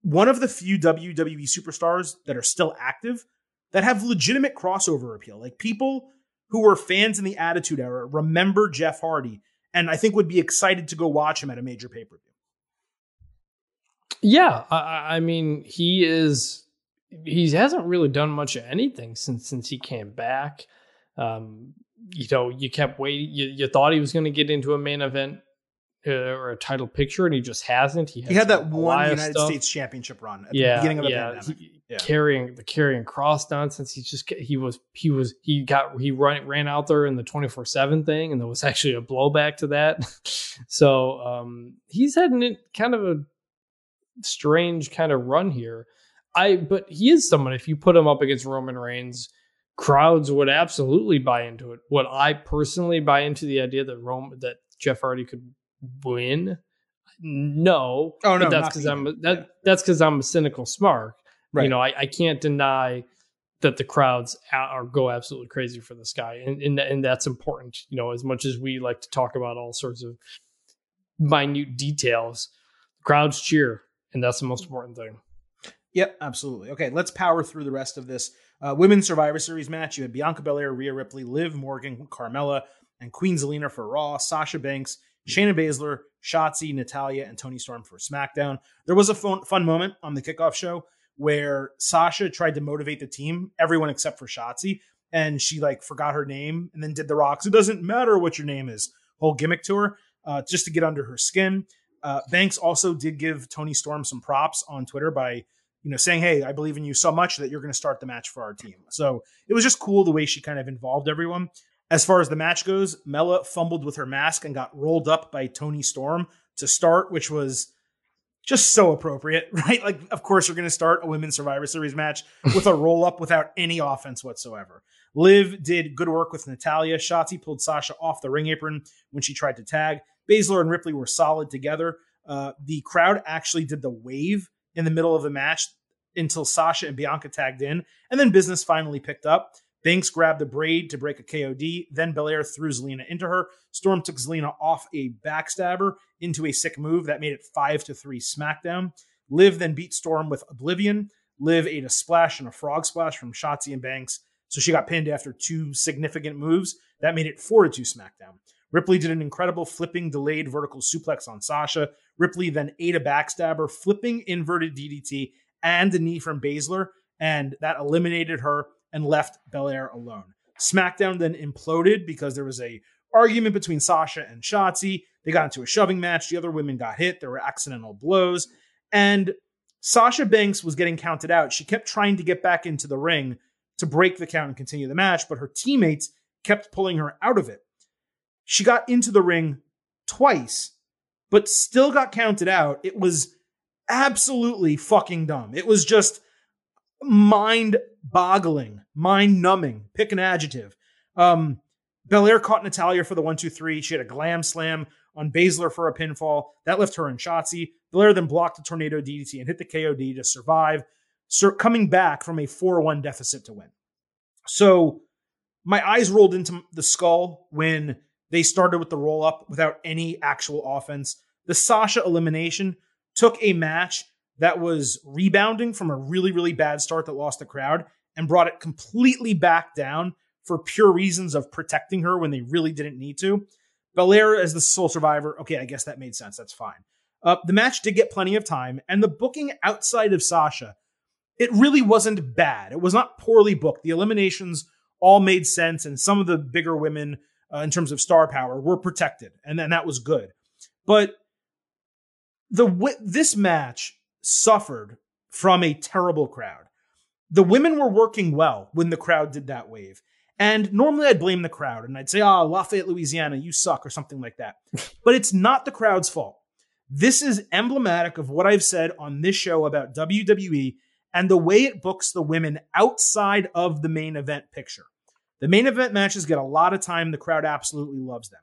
one of the few WWE superstars that are still active that have legitimate crossover appeal. Like people who were fans in the Attitude Era remember Jeff Hardy, and I think would be excited to go watch him at a major pay per view. Yeah, I, I mean, he is he hasn't really done much of anything since since he came back. Um, you know, you kept waiting. You, you thought he was going to get into a main event uh, or a title picture, and he just hasn't. He, he had that one United stuff. States Championship run at yeah, the beginning of the yeah. pandemic. He, yeah. Carrying the carrying cross nonsense. He's just he was he was he got he ran ran out there in the twenty four seven thing, and there was actually a blowback to that. so um, he's had an, kind of a strange kind of run here. I but he is someone if you put him up against Roman Reigns, crowds would absolutely buy into it. Would I personally buy into the idea that Rome that Jeff Hardy could win? No. Oh no, that's because I'm that, yeah. that's because I'm a cynical smart. Right. You know, I, I can't deny that the crowds are go absolutely crazy for this guy, and, and and that's important. You know, as much as we like to talk about all sorts of minute details, crowds cheer, and that's the most important thing. Yep, absolutely. Okay, let's power through the rest of this uh, Women's Survivor Series match. You had Bianca Belair, Rhea Ripley, Liv Morgan, Carmella, and Queen Zelina for Raw, Sasha Banks, Shayna Baszler, Shotzi, Natalya, and Toni Storm for SmackDown. There was a fun, fun moment on the kickoff show where Sasha tried to motivate the team, everyone except for Shotzi, and she like forgot her name and then did the rocks. It doesn't matter what your name is. Whole gimmick to her, uh, just to get under her skin. Uh, Banks also did give Toni Storm some props on Twitter by you know, saying, Hey, I believe in you so much that you're going to start the match for our team. So it was just cool the way she kind of involved everyone. As far as the match goes, Mela fumbled with her mask and got rolled up by Toni Storm to start, which was just so appropriate, right? Like, of course, you're going to start a women's Survivor Series match with a roll up without any offense whatsoever. Liv did good work with Natalya. Shotzi pulled Sasha off the ring apron when she tried to tag. Baszler and Ripley were solid together. Uh, the crowd actually did the wave in the middle of the match until Sasha and Bianca tagged in, and then business finally picked up. Banks grabbed the braid to break a KOD, then Belair threw Zelina into her. Storm took Zelina off a backstabber into a sick move that made it 5 to 3 SmackDown. Liv then beat Storm with Oblivion. Liv ate a splash and a frog splash from Shotzi and Banks, so she got pinned after two significant moves. That made it 4 to 2 SmackDown. Ripley did an incredible flipping delayed vertical suplex on Sasha. Ripley then ate a backstabber, flipping inverted DDT and a knee from Baszler, and that eliminated her and left Belair alone. SmackDown then imploded because there was a argument between Sasha and Shotzi. They got into a shoving match. The other women got hit. There were accidental blows. And Sasha Banks was getting counted out. She kept trying to get back into the ring, to break the count and continue the match, but her teammates kept pulling her out of it. She got into the ring twice, but still got counted out. It was absolutely fucking dumb. It was just mind boggling, mind numbing. Pick an adjective. Um, Belair caught Natalya for the one, two, three. She had a glam slam on Baszler for a pinfall. That left her in Shotzi. Belair then blocked the tornado DDT and hit the KOD to survive, coming back from a 4 1 deficit to win. So my eyes rolled into the skull when they started with the roll up without any actual offense. The Sasha elimination took a match that was rebounding from a really, really bad start that lost the crowd and brought it completely back down for pure reasons of protecting her when they really didn't need to. Belair as the sole survivor, okay, I guess that made sense. That's fine. Uh, the match did get plenty of time, and the booking outside of Sasha, it really wasn't bad. It was not poorly booked. The eliminations all made sense, and some of the bigger women, uh, in terms of star power, were protected, and then that was good. But the this match suffered from a terrible crowd. The women were working well when the crowd did that wave. And normally I'd blame the crowd and I'd say, oh, Lafayette, Louisiana, you suck, or something like that. but it's not the crowd's fault. This is emblematic of what I've said on this show about WWE and the way it books the women outside of the main event picture. The main event matches get a lot of time. The crowd absolutely loves them.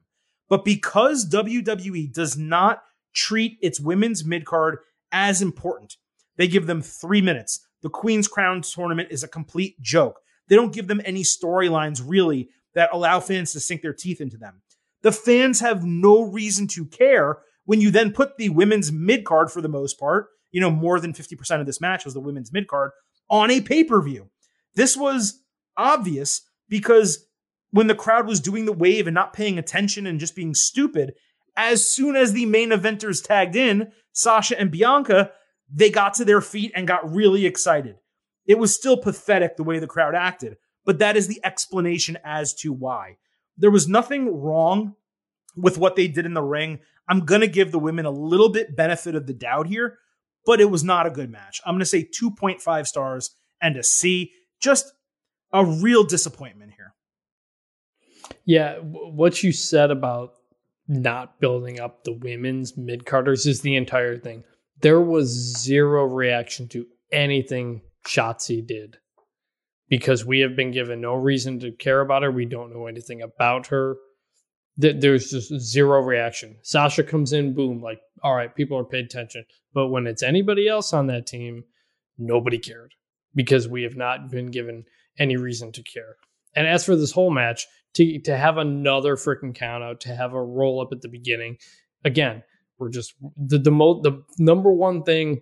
But because WWE does not treat its women's mid card as important, they give them three minutes. The Queen's Crown tournament is a complete joke. They don't give them any storylines really that allow fans to sink their teeth into them. The fans have no reason to care when you then put the women's mid card for the most part, you know, more than 50% of this match was the women's mid card on a pay per view. This was obvious because when the crowd was doing the wave and not paying attention and just being stupid, as soon as the main eventers tagged in, Sasha and Bianca, they got to their feet and got really excited. It was still pathetic the way the crowd acted, but that is the explanation as to why. There was nothing wrong with what they did in the ring. I'm going to give the women a little bit benefit of the doubt here, but it was not a good match. I'm going to say 2.5 stars and a C. Just a real disappointment here. Yeah, what you said about not building up the women's mid carders is the entire thing. There was zero reaction to anything Shotzi did because we have been given no reason to care about her. We don't know anything about her. There's just zero reaction. Sasha comes in, boom, like, all right, people are paying attention. But when it's anybody else on that team, nobody cared because we have not been given any reason to care. And as for this whole match, to to have another freaking count out, to have a roll up at the beginning, again, we're just the the mo- the number one thing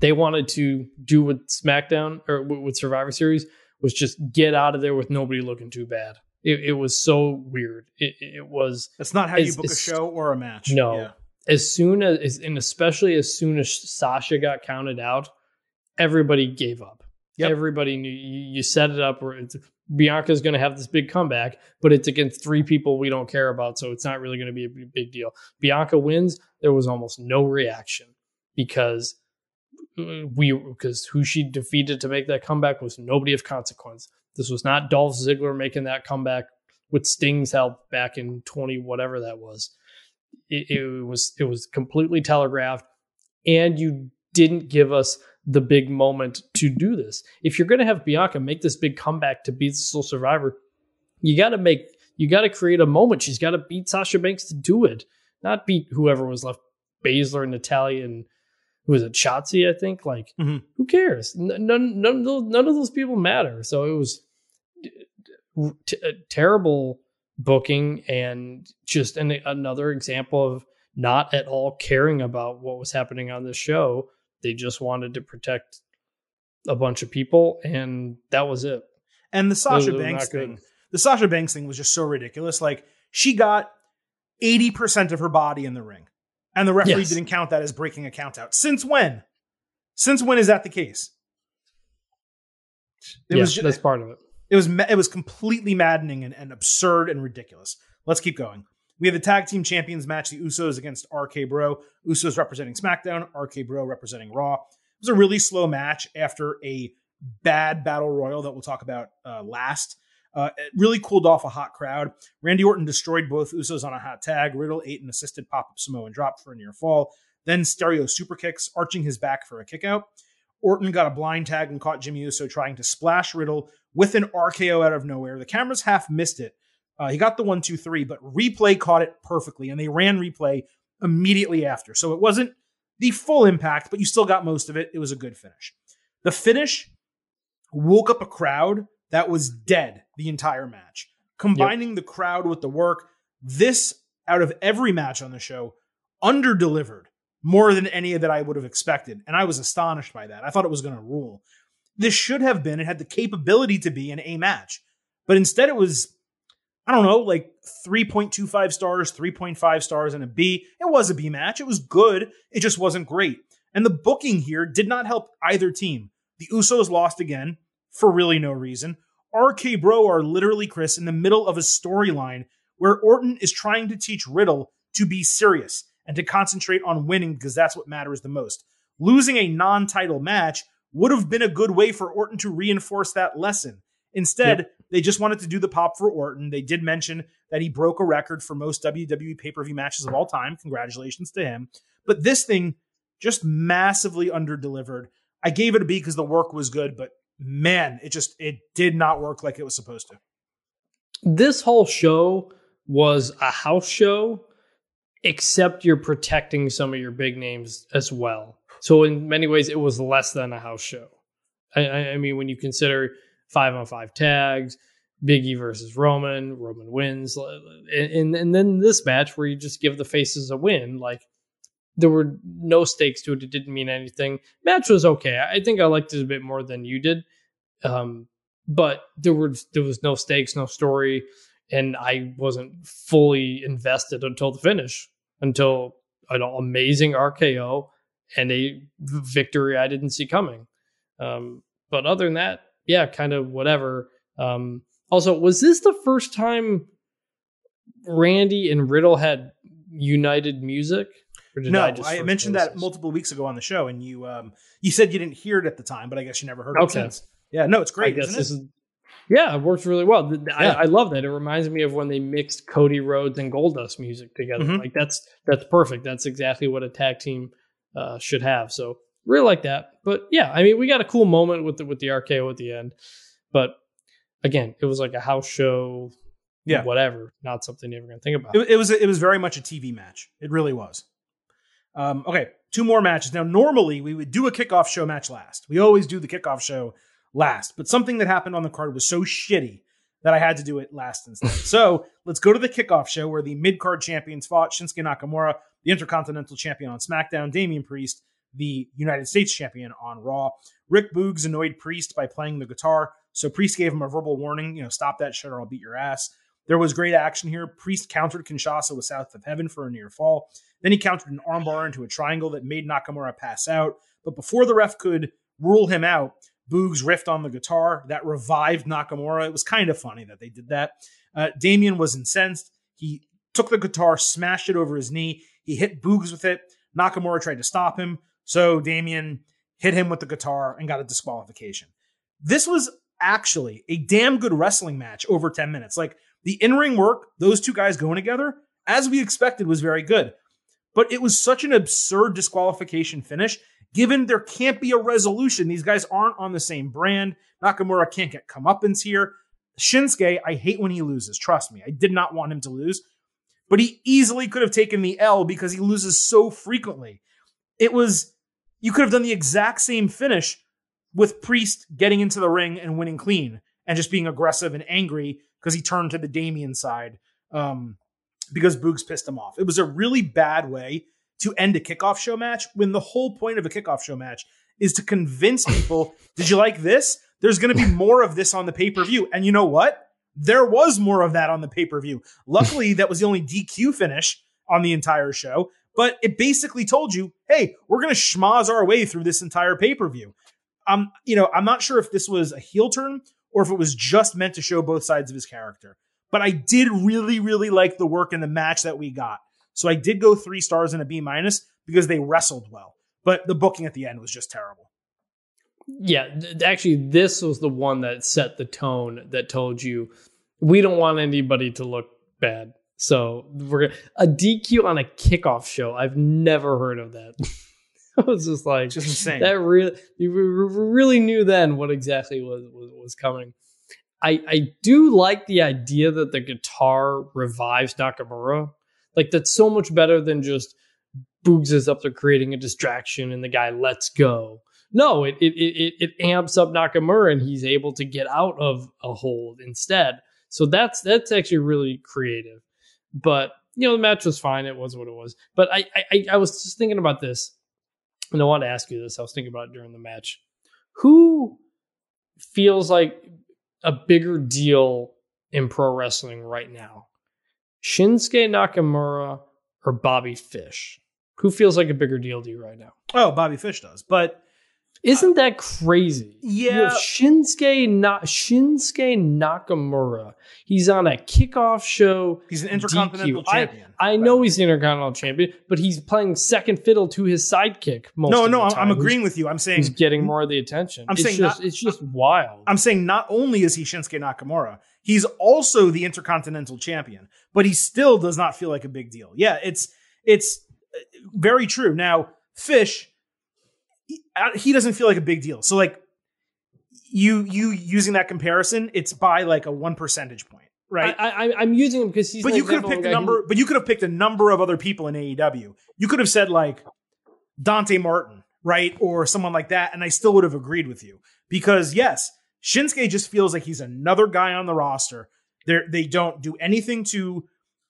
they wanted to do with SmackDown or with Survivor Series was just get out of there with nobody looking too bad. It, it was so weird. It, it was. That's not how you book a show or a match. No. Yeah. As soon as, and especially as soon as Sasha got counted out, everybody gave up. Yep. Everybody knew you, you set it up where Bianca's going to have this big comeback, but it's against three people we don't care about, so it's not really going to be a big deal. Bianca wins. There was almost no reaction because uh, we because who she defeated to make that comeback was nobody of consequence. This was not Dolph Ziggler making that comeback with Sting's help back in twenty whatever that was. It, it was it was completely telegraphed, and you didn't give us the big moment to do this. If you're going to have Bianca make this big comeback to beat the Sole Survivor, you got to make you got to create a moment. She's got to beat Sasha Banks to do it, not beat whoever was left, Baszler and Natalya and who was it, Shotzi, I think. Like, mm-hmm. who cares? None, none, none, of those people matter. So it was t- terrible booking and just an, another example of not at all caring about what was happening on the show. They just wanted to protect a bunch of people, and that was it. And the Sasha Banks thing, the Sasha Banks thing was just so ridiculous. Like she got eighty percent of her body in the ring. And the referee yes. didn't count that as breaking a count out. Since when? Since when is that the case? It was just, that's part of it. It was it was completely maddening and, and absurd and ridiculous. Let's keep going. We have the tag team champions match: the Usos against RK Bro. Usos representing SmackDown, RK Bro representing Raw. It was a really slow match after a bad battle royal that we'll talk about uh, last. Uh, it really cooled off a hot crowd. Randy Orton destroyed both Usos on a hot tag. Riddle ate an assisted pop up Samoan drop for a near fall. Then stereo super kicks, arching his back for a kick out. Orton got a blind tag and caught Jimmy Uso trying to splash Riddle with an RKO out of nowhere. The cameras half missed it. Uh, he got the one, two, three, but replay caught it perfectly, and they ran replay immediately after. So it wasn't the full impact, but you still got most of it. It was a good finish. The finish woke up a crowd that was dead the entire match. Combining yep. the crowd with the work, this out of every match on the show under delivered more than any that I would have expected. And I was astonished by that. I thought it was going to rule. This should have been, it had the capability to be an A match, but instead it was, I don't know, like 3.25 stars, 3.5 stars, and a B. It was a B match. It was good. It just wasn't great. And the booking here did not help either team. The Usos lost again for really no reason. RK Bro are literally, Chris, in the middle of a storyline where Orton is trying to teach Riddle to be serious and to concentrate on winning because that's what matters the most. Losing a non title match would have been a good way for Orton to reinforce that lesson. Instead, yep. They just wanted to do the pop for Orton. They did mention that he broke a record for most WWE pay per view matches of all time. Congratulations to him. But this thing just massively underdelivered. I gave it a B because the work was good, but man, it just it did not work like it was supposed to. This whole show was a house show except you're protecting some of your big names as well. So in many ways, it was less than a house show. I, I mean, when you consider five on five tags, Biggie versus Roman, Roman wins, and, and then this match where you just give the faces a win, like there were no stakes to it. It didn't mean anything. Match was okay. I think I liked it a bit more than you did, um, but there were there was no stakes, no story and I wasn't fully invested until the finish, until an amazing RKO and a victory I didn't see coming. Um, but other than that, yeah, kind of whatever. Um, also, was this the first time Randy and Riddle had united music? no, I, I mentioned that multiple weeks ago on the show, and you um, you said you didn't hear it at the time, but I guess you never heard it okay. since. Yeah, no, it's great. I guess this it? is yeah, it works really well. Yeah. I, I, love that. It reminds me of when they mixed Cody Rhodes and Goldust music together. Mm-hmm. Like that's that's perfect. That's exactly what a tag team uh, should have. So really like that. But yeah, I mean, we got a cool moment with the with the RKO at the end. But again, it was like a house show. Yeah, whatever. Not something you're ever gonna think about. It, it was it was very much a TV match. It really was. Um, okay, two more matches. Now, normally we would do a kickoff show match last. We always do the kickoff show last. But something that happened on the card was so shitty that I had to do it last instead. so let's go to the kickoff show where the mid card champions fought Shinsuke Nakamura, the Intercontinental Champion on SmackDown, Damian Priest, the United States Champion on Raw. Rick Boogs annoyed Priest by playing the guitar, so Priest gave him a verbal warning, you know, stop that shit or I'll beat your ass. There was great action here. Priest countered Kinshasa with South of Heaven for a near fall. Then he countered an armbar into a triangle that made Nakamura pass out. But before the ref could rule him out, Boogs riffed on the guitar that revived Nakamura. It was kind of funny that they did that. Uh, Damian was incensed. He took the guitar, smashed it over his knee. He hit Boogs with it. Nakamura tried to stop him. So Damian hit him with the guitar and got a disqualification. This was actually a damn good wrestling match over 10 minutes. Like the in ring work, those two guys going together, as we expected, was very good. But it was such an absurd disqualification finish given there can't be a resolution. These guys aren't on the same brand. Nakamura can't get comeuppance here. Shinsuke, I hate when he loses. Trust me, I did not want him to lose, but he easily could have taken the L because he loses so frequently. It was, you could have done the exact same finish with Priest getting into the ring and winning clean and just being aggressive and angry because he turned to the Damien side um, because Boogs pissed him off. It was a really bad way to end a kickoff show match when the whole point of a kickoff show match is to convince people, did you like this? There's going to be more of this on the pay per view. And you know what? There was more of that on the pay per view. Luckily, that was the only DQ finish on the entire show, but it basically told you, hey, we're going to schmozz our way through this entire pay per view. Um, you know, I'm not sure if this was a heel turn or if it was just meant to show both sides of his character. But I did really, really like the work in the match that we got. So I did go three stars and a B minus because they wrestled well, but the booking at the end was just terrible. Yeah, actually, this was the one that set the tone that told you we don't want anybody to look bad. So we're a DQ on a kickoff show. I've never heard of that. I was just like, Just insane. that really, you re- re- really knew then what exactly was was, was coming. I I do like the idea that the guitar revives Nakamura. Like that's so much better than just Boogs is up there creating a distraction and the guy lets go. No, it it it, it amps up Nakamura and he's able to get out of a hold instead. So that's that's actually really creative. But you know the match was fine. It was what it was. But I I, I was just thinking about this, and I want to ask you this. I was thinking about it during the match. Who feels like a bigger deal in pro wrestling right now? Shinsuke Nakamura or Bobby Fish? Who feels like a bigger deal to you right now? Oh, Bobby Fish does. But Isn't that crazy? Yeah, Shinsuke Shinsuke Nakamura. He's on a kickoff show. he's an intercontinental DQ. Champion. I know he's the Intercontinental Champion, but he's playing second fiddle to his sidekick. Most no, of no, I'm. I'm agreeing with you. I'm saying he's getting more of the attention? I'm it's saying just, not- it's just wild. I'm saying not only is he Shinsuke Nakamura, he's also the Intercontinental Champion, but he still does not feel like a big deal. Yeah, it's it's uh, very true. Now, Fish, he, doesn't feel like a big deal. So like you you using that comparison, it's by like a one percentage point, right? I, I, I'm using him because he's. but you could have picked a guy who- number. But you could have picked a number of other people in AEW. You could have said like Dante Martin, right, or someone like that, and I still would have agreed with you because yes, Shinsuke just feels like he's another guy on the roster. They they don't do anything to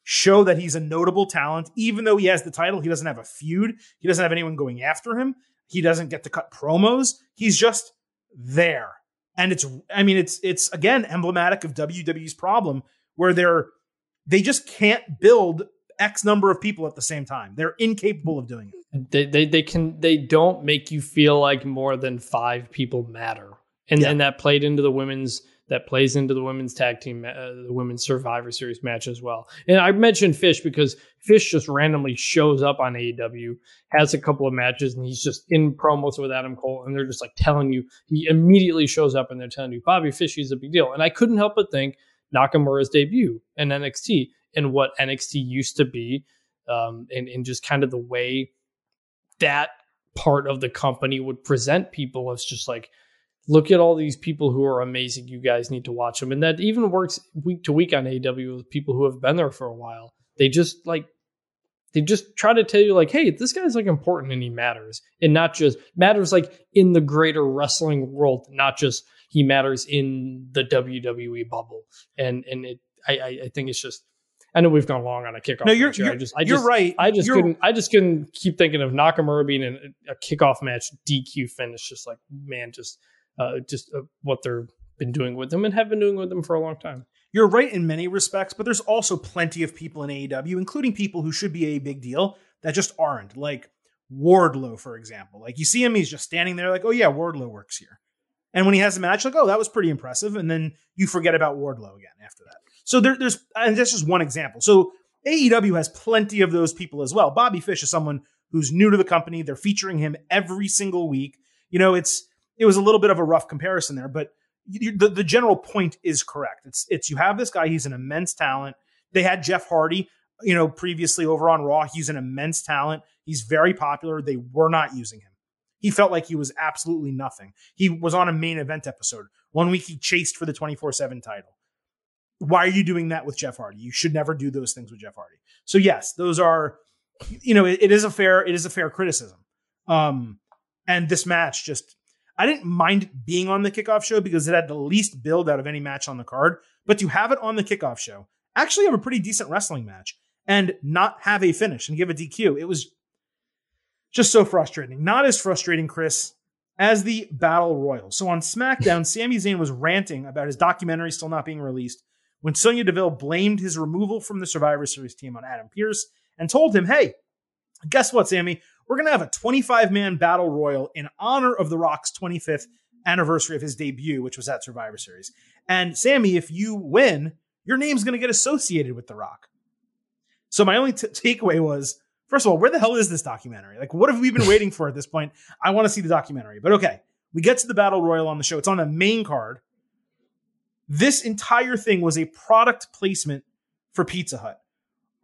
show that he's a notable talent, even though he has the title. He doesn't have a feud. He doesn't have anyone going after him. He doesn't get to cut promos. He's just there. And it's I mean it's it's again emblematic of WWE's problem where they're they just can't build X number of people at the same time. They're incapable of doing it. they, they they can they don't make you feel like more than five people matter and Yeah. and that played into the women's that plays into the women's tag team uh, the women's survivor series match as well. And i mentioned fish because fish just randomly shows up on aew has a couple of matches and he's just in promos with adam cole and they're just like telling you he immediately shows up and they're telling you bobby fish is a big deal. And i couldn't help but think nakamura's debut in nxt and what nxt used to be um, and, and just kind of the way that part of the company would present people as just like look at all these people who are amazing you guys need to watch them and that even works week to week on AEW with people who have been there for a while they just like they just try to tell you like hey this guy's like important and he matters and not just matters like in the greater wrestling world not just he matters in the WWE bubble and and it I I, I think it's just I know we've gone long on a kickoff No, you're match you're, I just I you're just right. I just You're- couldn't. I just couldn't keep thinking of Nakamura being in a, a kickoff match DQ finish. Just like man, just uh, just uh, what they've been doing with them and have been doing with them for a long time. You're right in many respects, but there's also plenty of people in AEW, including people who should be a big deal that just aren't. Like Wardlow, for example. Like you see him, he's just standing there, like, oh yeah, Wardlow works here. And when he has a match, like, oh, that was pretty impressive. And then you forget about Wardlow again after that. So there, there's, and that's just one example. So AEW has plenty of those people as well. Bobby Fish is someone who's new to the company. They're featuring him every single week. You know, it's, it was a little bit of a rough comparison there, but you, the, the general point is correct. It's, it's, you have this guy, he's an immense talent. They had Jeff Hardy, you know, previously over on Raw. He's an immense talent. He's very popular. They were not using him. He felt like he was absolutely nothing. He was on a main event episode. One week he chased for the 24 7 title. Why are you doing that with Jeff Hardy? You should never do those things with Jeff Hardy. So yes, those are, you know, it, it is a fair, it is a fair criticism. Um, and this match just, I didn't mind being on the kickoff show because it had the least build out of any match on the card. But to have it on the kickoff show, actually have a pretty decent wrestling match and not have a finish and give a DQ, it was just so frustrating. Not as frustrating, Chris, as the Battle Royal. So on SmackDown, Sami Zayn was ranting about his documentary still not being released when Sonya Deville blamed his removal from the Survivor Series team on Adam Pearce and told him, hey, guess what, Sami? We're going to have a 25 man battle royal in honor of The Rock's 25th anniversary of his debut, which was at Survivor Series. And Sami, if you win, your name's going to get associated with The Rock. So my only t- takeaway was, first of all, where the hell is this documentary? Like, what have we been waiting for at this point? I want to see the documentary. But okay, We get to the battle royal on the show. It's on the main card. This entire thing was a product placement for Pizza Hut.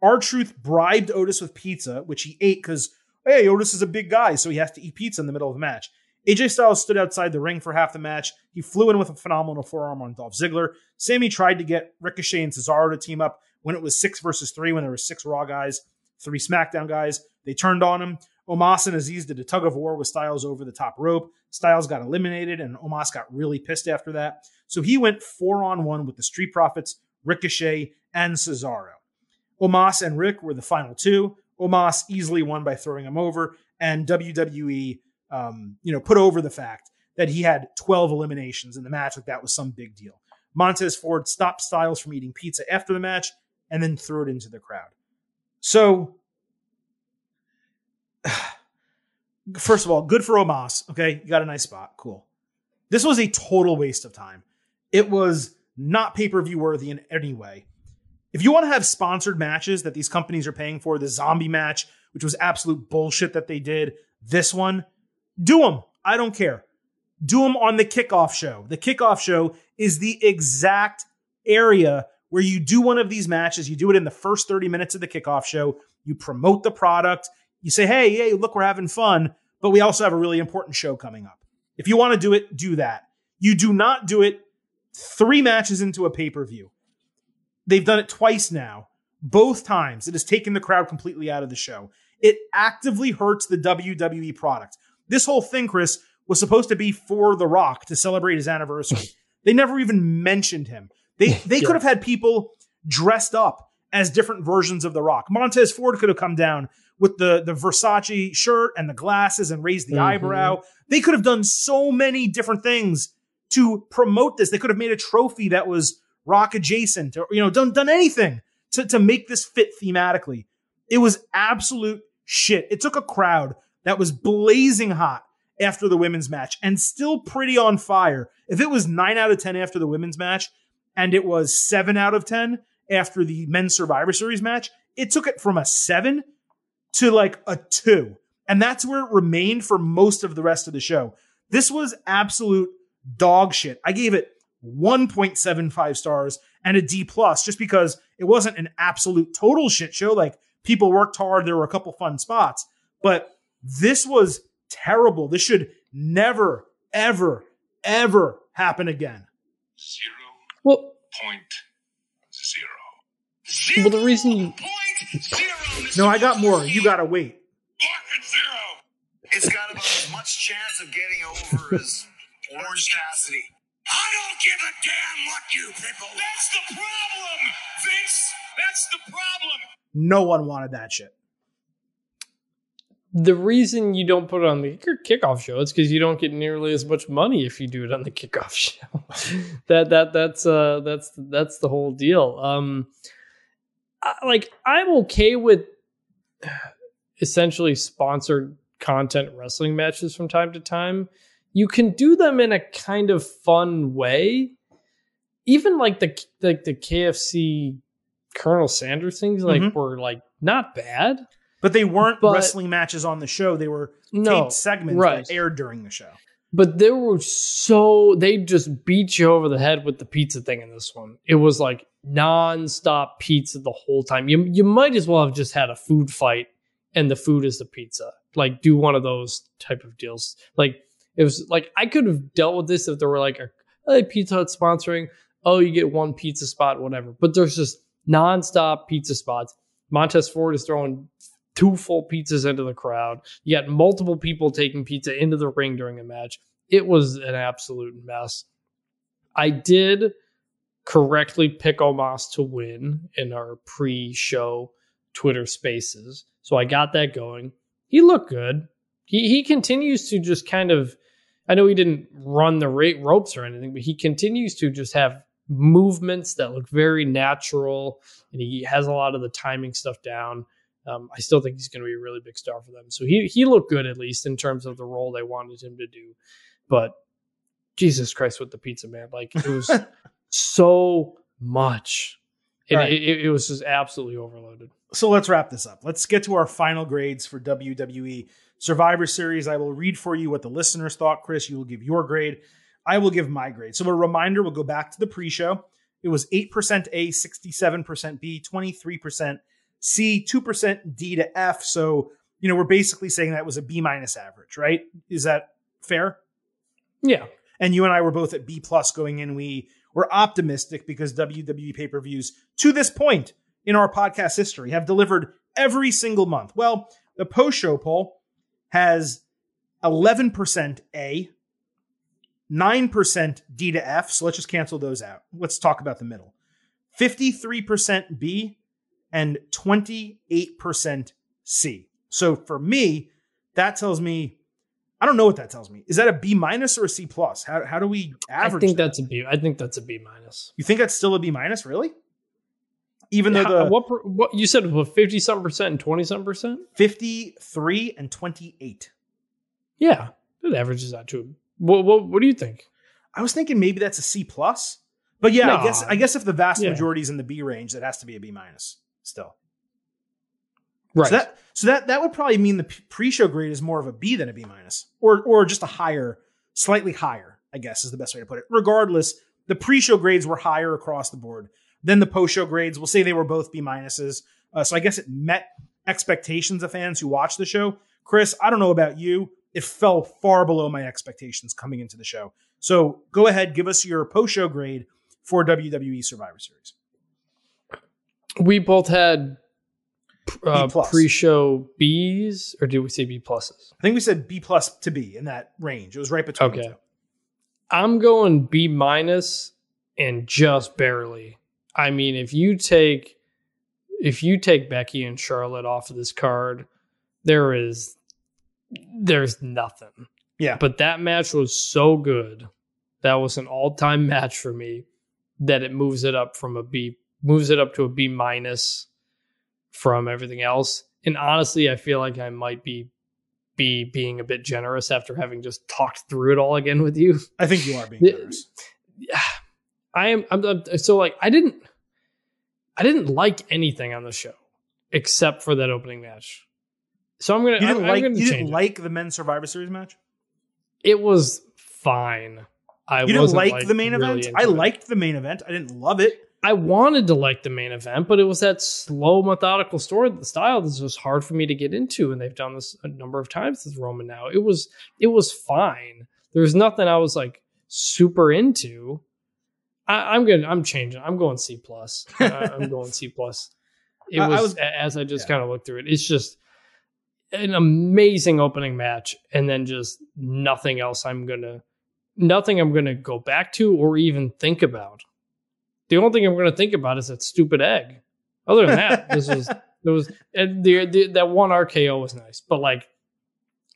R Truth bribed Otis with pizza, which he ate because hey, Otis is a big guy, so he has to eat pizza in the middle of the match. AJ Styles stood outside the ring for half the match. He flew in with a phenomenal forearm on Dolph Ziggler. Sami tried to get Ricochet and Cesaro to team up when it was six versus three, when there were six Raw guys, three SmackDown guys. They turned on him. Omos and Azeez did a tug of war with Styles over the top rope. Styles got eliminated, and Omos got really pissed after that. So he went four on one with the Street Profits, Ricochet, and Cesaro. Omos and Rick were the final two. Omos easily won by throwing him over, and WWE, um, you know, put over the fact that he had 12 eliminations in the match, like that was some big deal. Montez Ford stopped Styles from eating pizza after the match and then threw it into the crowd. So, first of all, good for Omos. Okay, you got a nice spot. Cool. This was a total waste of time. It was not pay per view worthy in any way. If you want to have sponsored matches that these companies are paying for, the zombie match, which was absolute bullshit that they did, this one, do them. I don't care. Do them on the kickoff show. The kickoff show is the exact area where you do one of these matches. You do it in the first 30 minutes of the kickoff show. You promote the product. You say, hey, hey, look, we're having fun, but we also have a really important show coming up. If you want to do it, do that. You do not do it three matches into a pay per view. They've done it twice now. Both times it has taken the crowd completely out of the show. It actively hurts the WWE product. This whole thing, Chris, was supposed to be for The Rock to celebrate his anniversary. they never even mentioned him. They they yeah. could have had people dressed up as different versions of The Rock. Montez Ford could have come down with the the Versace shirt and the glasses and raised the mm-hmm. eyebrow. They could have done so many different things to promote this. They could have made a trophy that was rock adjacent or, you know, done, done anything to, to make this fit thematically. It was absolute shit. It took a crowd that was blazing hot after the women's match and still pretty on fire. If it was nine out of 10 after the women's match and it was seven out of 10 after the men's survivor series match, it took it from a seven to like a two. And that's where it remained for most of the rest of the show. This was absolute dog shit. I gave it 1.75 stars and a D plus just because it wasn't an absolute total shit show. Like people worked hard. There were a couple fun spots, but this was terrible. This should never, ever, ever happen again. Zero well, point zero. zero well, the reason you... No, I got more. You gotta wait. It's got about as much chance of getting over as Orange Cassidy. I don't give a damn what you people. That's the problem, Vince. That's the problem. No one wanted that shit. The reason you don't put it on the kickoff show is because you don't get nearly as much money if you do it on the kickoff show. that that that's uh that's that's the whole deal. Um, I, like I'm okay with essentially sponsored content wrestling matches from time to time you can do them in a kind of fun way. Even like the like the KFC Colonel Sanders things like mm-hmm. were like not bad. But they weren't but, wrestling matches on the show. They were no, taped segments right. that aired during the show. But they were so they just beat you over the head with the pizza thing in this one. It was like non-stop pizza the whole time. You you might as well have just had a food fight and the food is the pizza. Like do one of those type of deals. Like it was like I could have dealt with this if there were like a hey, Pizza Hut sponsoring. Oh, you get one pizza spot, whatever. But there's just nonstop pizza spots. Montez Ford is throwing two full pizzas into the crowd. You got multiple people taking pizza into the ring during a match. It was an absolute mess. I did correctly pick Omos to win in our pre-show Twitter spaces. So I got that going. He looked good. He he continues to just kind of I know he didn't run the ropes or anything, but he continues to just have movements that look very natural, and he has a lot of the timing stuff down. Um, I still think he's going to be a really big star for them. So he he looked good at least in terms of the role they wanted him to do. But Jesus Christ, with the pizza man, like it was so much. It, All right. it, it was just absolutely overloaded. So let's wrap this up. Let's get to our final grades for WWE Survivor Series. I will read for you what the listeners thought. Chris, you will give your grade. I will give my grade. So a reminder, we'll go back to the pre-show. It was 8% A, 67% B, 23% C, 2% D to F. So, you know, we're basically saying that was a B minus average, right? Is that fair? Yeah. And you and I were both at B plus going in. We were optimistic because WWE pay per views to this point in our podcast history have delivered every single month. Well, the post show poll has 11% A, 9% D to F. So let's just cancel those out. Let's talk about the middle 53% B and 28% C. So for me, that tells me I don't know what that tells me. Is that a B minus or a C plus? How, how do we average? I think that? that's a B. I think that's a B minus. You think that's still a B minus, really? Even though How- the what what you said was fifty something percent and twenty something percent. 53 and 28. Yeah, it averages out to. What, what what do you think? I was thinking maybe that's a C plus. But yeah, I guess I guess if the vast Yeah. majority is in the B range, that has to be a B minus still. Right. So that so that that would probably mean the pre-show grade is more of a B than a B minus, or or just a higher, slightly higher. I guess is the best way to put it. Regardless, the pre-show grades were higher across the board than the post-show grades. We'll say they were both B minuses. Uh, so I guess it met expectations of fans who watched the show. Chris, I don't know about you, it fell far below my expectations coming into the show. So go ahead, give us your post-show grade for WWE Survivor Series. we both had uh, B pre-show Bs, or did we say B pluses? I think we said B plus to B in that range. It was right between. Okay. two. I'm going B minus and just barely. I mean, if you take if you take Becky and Charlotte off of this card, there is there's nothing. Yeah. But that match was so good. That was an all-time match for me that it moves it up from a B moves it up to a B minus from everything else. And honestly, I feel like I might be be being a bit generous after having just talked through it all again with you. I think you are being Yeah. generous. I am I'm, I'm- so like I didn't I didn't like anything on the show except for that opening match. So I'm gonna You didn't I'm, like I'm you didn't it. like the men's Survivor Series match. it was fine. I You didn't wasn't, like, the main really event. I it. liked the main event. I didn't love it. I wanted to like the main event, but it was that slow, methodical story The style that's just hard for me to get into, and they've done this a number of times with Roman now. It was it was fine. There was nothing I was like super into. I, I'm good. I'm changing. I'm going C plus. I'm going C plus. It I- I was, was- as I just yeah. kind of looked through it. It's just an amazing opening match, and then just nothing else. I'm gonna nothing I'm gonna go back to or even think about. The only thing I'm going to think about is that stupid egg. Other than that, this was there was and the, the that one RKO was nice, but like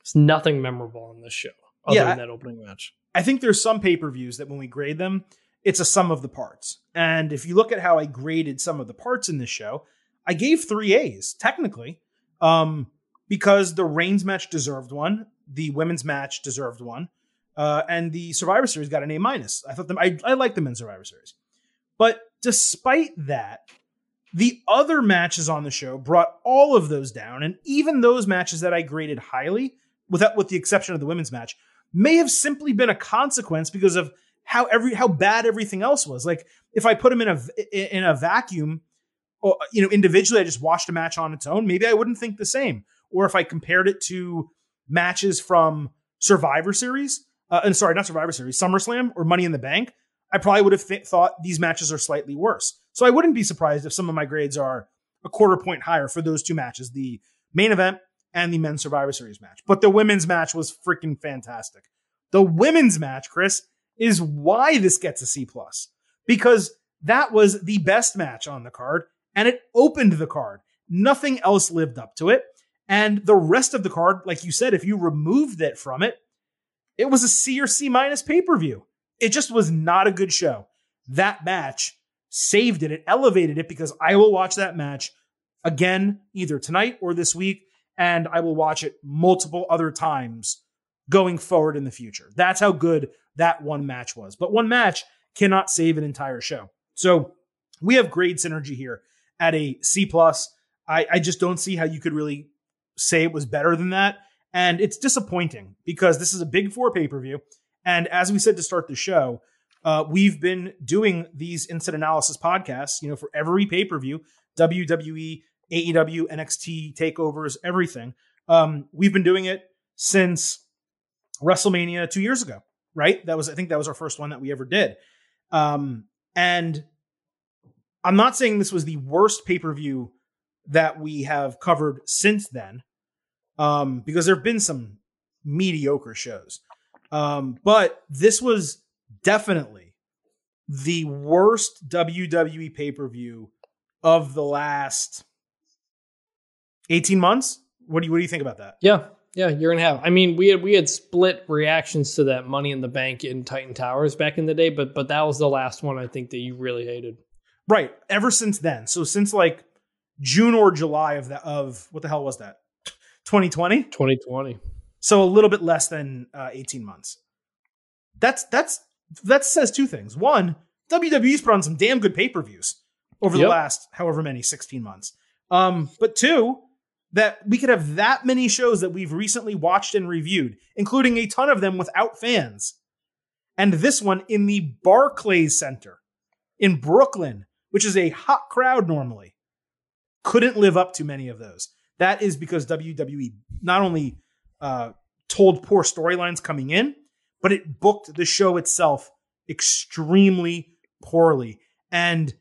it's nothing memorable on this show other Yeah, than that opening match. I think there's some pay per views that when we grade them, it's a sum of the parts. And if you look at how I graded some of the parts in this show, I gave three A's technically, um, because the Reigns match deserved one, the women's match deserved one, uh, and the Survivor Series got an A minus. I thought them. I, I like the men's Survivor Series, but despite that, the other matches on the show brought all of those down, and even those matches that I graded highly, without with the exception of the women's match, may have simply been a consequence because of how every how bad everything else was. Like if I put them in a in a vacuum, or you know individually, I just watched a match on its own. Maybe I wouldn't think the same. Or if I compared it to matches from Survivor Series, uh, and sorry, not Survivor Series, SummerSlam or Money in the Bank, I probably would have th- thought these matches are slightly worse. So I wouldn't be surprised if some of my grades are a quarter point higher for those two matches, the main event and the men's Survivor Series match. But the women's match was freaking fantastic. The women's match, Chris, is why this gets a C plus because that was the best match on the card and it opened the card. Nothing else lived up to it. And the rest of the card, like you said, if you removed it from it, it was a C or C minus pay per view. It just was not a good show. That match saved it. It elevated it because I will watch that match again either tonight or this week, and I will watch it multiple other times going forward in the future. That's how good that one match was. But one match cannot save an entire show. So we have grade synergy here at a C plus. I, I just don't see how you could really say it was better than that. And it's disappointing because this is a big four pay per view. And as we said to start the show, uh, we've been doing these instant analysis podcasts, you know, for every pay per view, WWE, AEW, NXT takeovers, everything. Um, we've been doing it since WrestleMania two years ago, right? That was, I think that was our first one that we ever did. Um, and I'm not saying this was the worst pay per view that we have covered since then, um, because there have been some mediocre shows. Um, but this was definitely the worst WWE pay per view of the last 18 months. What do you what do you think about that? Yeah, yeah, you're gonna have. I mean, we had we had split reactions to that Money in the Bank in Titan Towers back in the day, but but that was the last one I think that you really hated. Right. Ever since then, so since like June or July of that of what the hell was that? 2020. 2020. So a little bit less than uh, 18 months. That's that's that says two things. One, WWE's put on some damn good pay per views over the Yep. last however many 16 months. Um, but two, that we could have that many shows that we've recently watched and reviewed, including a ton of them without fans. And this one in the Barclays Center in Brooklyn, which is a hot crowd normally, couldn't live up to many of those. That is because WWE not only uh, told poor storylines coming in, but it booked the show itself extremely poorly. And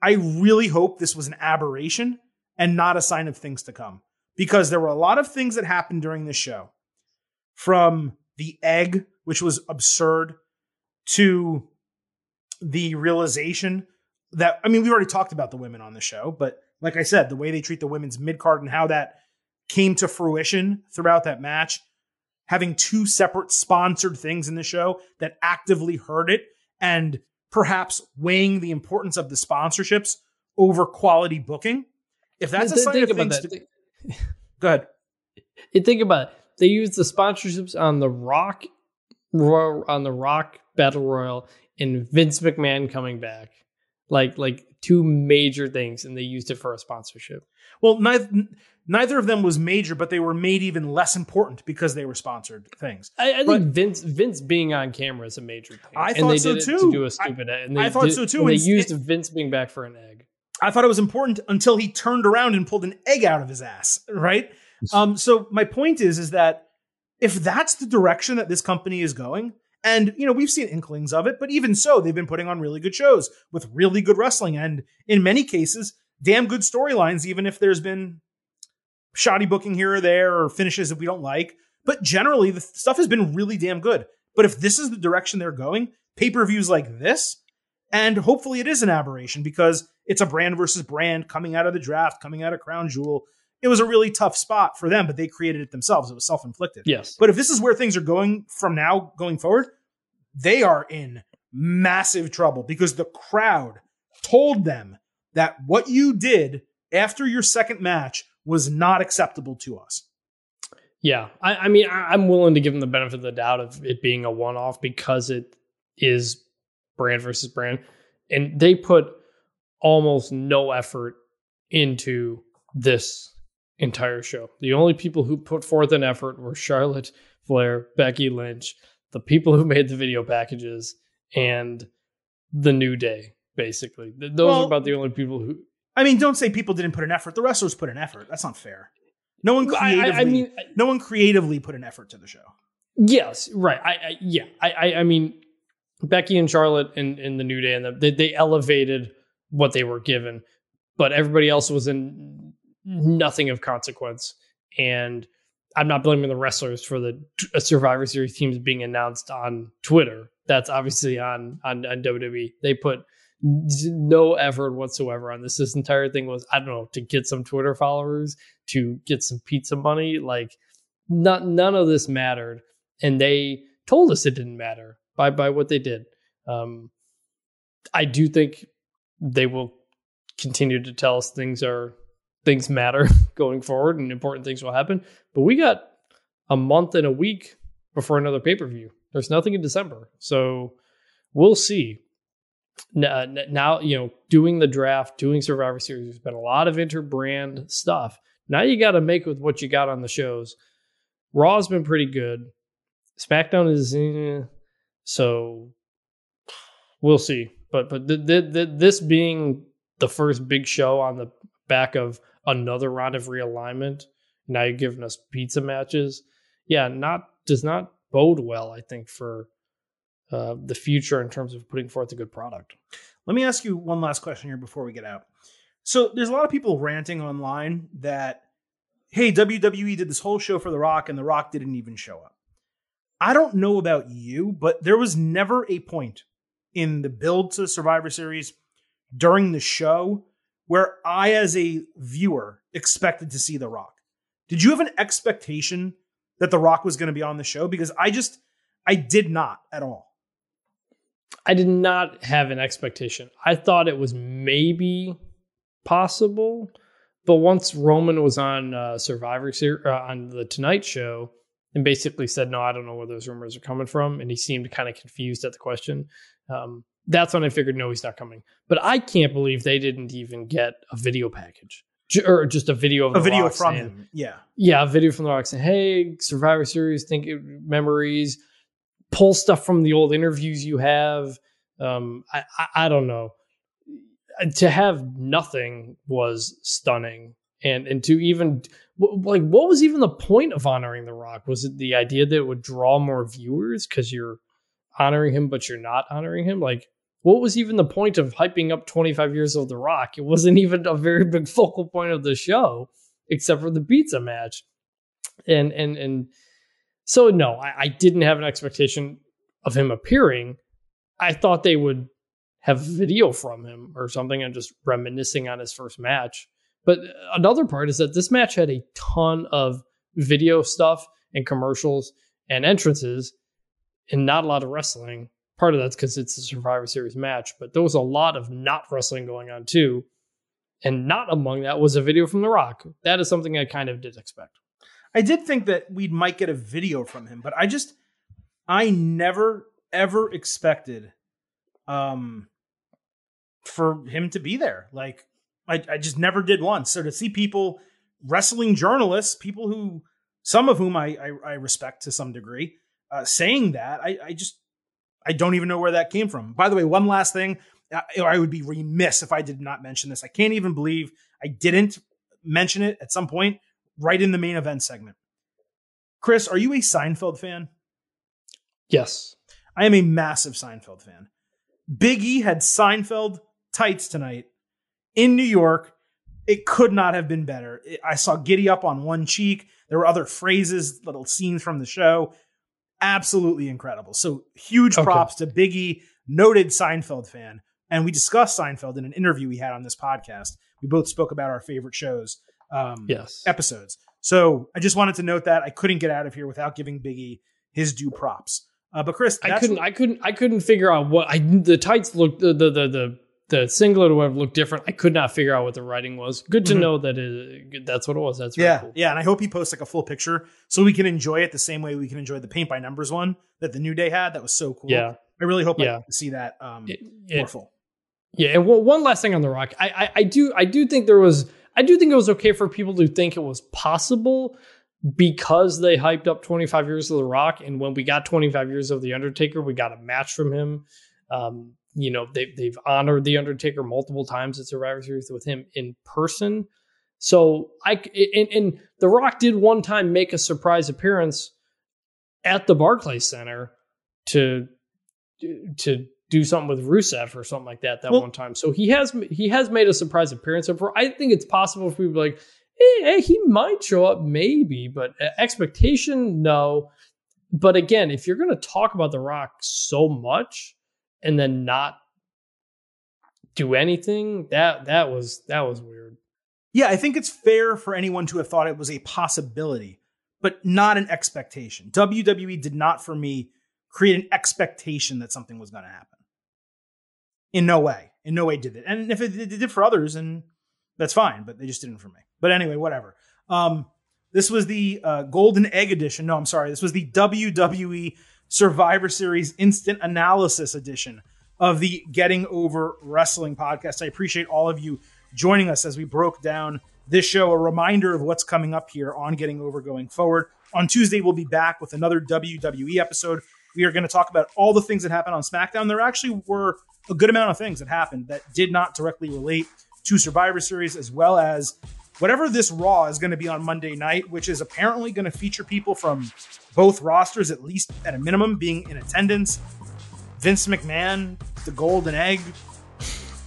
I really hope this was an aberration and not a sign of things to come because there were a lot of things that happened during this show from the egg, which was absurd, to the realization that, I mean, we already talked about the women on the show, but like I said, the way they treat the women's mid card and how that came to fruition throughout that match, having two separate sponsored things in the show that actively hurt it and perhaps weighing the importance of the sponsorships over quality booking. If that's a sign think of about things that. to go ahead. Think about it. They used the sponsorships on the Rock, Royal, on the Rock Battle Royal, and Vince McMahon coming back, like like two major things, and they used it for a sponsorship. Well, neither, neither of them was major, but they were made even less important because they were sponsored things. I, I think But- Vince Vince being on camera is a major thing. I and thought they so did too. To do a I- stupid, and they I thought did- so too, and They and used it- Vince being back for an egg. I thought it was important until he turned around and pulled an egg out of his ass, right? Um, so my point is, is that if that's the direction that this company is going, and you know we've seen inklings of it, but even so, they've been putting on really good shows with really good wrestling, and in many cases, damn good storylines, even if there's been shoddy booking here or there or finishes that we don't like. But generally, the stuff has been really damn good. But if this is the direction they're going, pay per views like this, and hopefully it is an aberration because it's a brand versus brand coming out of the draft, coming out of Crown Jewel. It was a really tough spot for them, but they created it themselves. It was self inflicted. Yes, But if this is where things are going from now going forward, they are in massive trouble because the crowd told them that what you did after your second match was not acceptable to us. Yeah, I, I mean, I, I'm willing to give them the benefit of the doubt of it being a one-off because it is brand versus brand, and they put almost no effort into this entire show. The only people who put forth an effort were Charlotte Flair, Becky Lynch, the people who made the video packages, and the New Day. Basically, those Well- are about the only people who. I mean, don't say people didn't put an effort. The wrestlers put an effort. That's not fair. No one I, creatively, I, I mean, no one creatively put an effort to the show. Yes, right. I, I yeah. I, I I mean Becky and Charlotte and, and the New Day and the, they they elevated what they were given, but everybody else was in nothing of consequence. And I'm not blaming the wrestlers for the t- uh, Survivor Series teams being announced on Twitter. That's obviously on on, on WWE. They put no effort whatsoever on this. This entire thing was I don't know to get some Twitter followers, to get some pizza money. Like not none of this mattered, and they told us it didn't matter by by what they did. Um, I do think they will continue to tell us things are things matter going forward, and important things will happen. But we got a month and a week before another pay per view. There's nothing in December, so we'll see. Uh, now you know doing the draft, doing Survivor Series. There's been a lot of interbrand stuff. Now you got to make with what you got on the shows. Raw's been pretty good. SmackDown is eh, so we'll see. But but th- th- th- this being the first big show on the back of another round of realignment, now you're giving us pizza matches. Yeah, not does not bode well. I think for uh, the future in terms of putting forth a good product. Let me ask you one last question here before we get out. So there's a lot of people ranting online that, hey, WWE did this whole show for The Rock and The Rock didn't even show up. I don't know about you, but there was never a point in the build to Survivor Series during the show where I, as a viewer, expected to see The Rock. Did you have an expectation that The Rock was going to be on the show? Because I just, I did not at all. I did not have an expectation. I thought it was maybe possible, but once Roman was on uh, Survivor Series uh, on the Tonight Show and basically said, "No, I don't know where those rumors are coming from," and he seemed kind of confused at the question. Um, that's when I figured, no, he's not coming. But I can't believe they didn't even get a video package or just a video of a video from saying, him. Yeah, yeah, a video from the Rock saying, "Hey, Survivor Series, think it, memories." Pull stuff from the old interviews you have. Um, I, I, I don't know. To have nothing was stunning, and and to even like what was even the point of honoring the Rock? Was it the idea that it would draw more viewers because you're honoring him, but you're not honoring him? Like, what was even the point of hyping up 25 years of The Rock? It wasn't even a very big focal point of the show, except for the pizza match. And and and so no, I, I didn't have an expectation of him appearing. I thought they would have video from him or something and just reminiscing on his first match. But another part is that this match had a ton of video stuff and commercials and entrances and not a lot of wrestling. Part of that's because it's a Survivor Series match, but there was a lot of not wrestling going on too. And not among that was a video from The Rock. That is something I kind of did expect. I did think that we might get a video from him, but I just I never ever expected um for him to be there. Like I, I just never did once. So to see people wrestling journalists, people who some of whom I I, I respect to some degree, uh, saying that, I, I just I don't even know where that came from. By the way, one last thing, I, I would be remiss if I did not mention this. I can't even believe I didn't mention it at some point right in the main event segment. Chris, are you a Seinfeld fan? Yes. I am a massive Seinfeld fan. Big E had Seinfeld tights tonight in New York. It could not have been better. I saw Giddy Up on one cheek. There were other phrases, little scenes from the show. Absolutely incredible. So huge Okay. props to Big E, noted Seinfeld fan. And we discussed Seinfeld in an interview we had on this podcast. We both spoke about our favorite shows, um, Yes. episodes. So I just wanted to note that I couldn't get out of here without giving Big E his due props. Uh, but Chris, I couldn't. I couldn't. I couldn't figure out what I. The tights looked. The the the the, the singlet or whatever looked different. I could not figure out what the writing was. Good to Mhm. know that it, that's what it was. That's Yeah, cool. yeah, and I hope he posts like a full picture so we can enjoy it the same way we can enjoy the paint by numbers one that the New Day had. That was so cool. Yeah. I really hope I Yeah. to see that um, It- more full. Yeah, and one one last thing on the Rock, I, I I do I do think there was I do think it was okay for people to think it was possible because they hyped up 25 years of the Rock, and when we got 25 years of the Undertaker, we got a match from him. Um, you know they they've honored the Undertaker multiple times at Survivor Series with him in person. So I and, and the Rock did one time make a surprise appearance at the Barclays Center to to do something with Rusev or something like that that Well- one time. So he has he has made a surprise appearance. So for, I think it's possible for people to be like, hey, hey, he might show up, maybe, but uh, expectation, no. But again, if you're going to talk about The Rock so much and then not do anything, that that was that was weird. Yeah, I think it's fair for anyone to have thought it was a possibility, but not an expectation. WWE did not, for me, create an expectation that something was going to happen. In no way. In no way did it. And if it, it did for others, and that's fine, but they just didn't for me. But anyway, whatever. Um, this was the uh, Golden Egg Edition. No, I'm sorry. This was the WWE Survivor Series Instant Analysis Edition. of the Getting Over Wrestling podcast. I appreciate all of you joining us as we broke down this show. A reminder of what's coming up here on Getting Over going forward. On Tuesday, we'll be back with another WWE episode. We are going to talk about all the things that happened on SmackDown. There actually were a good amount of things that happened that did not directly relate to Survivor Series, as well as whatever this Raw is going to be on Monday night, which is apparently going to feature people from both rosters, at least at a minimum, being in attendance. Vince McMahon, the Golden Egg.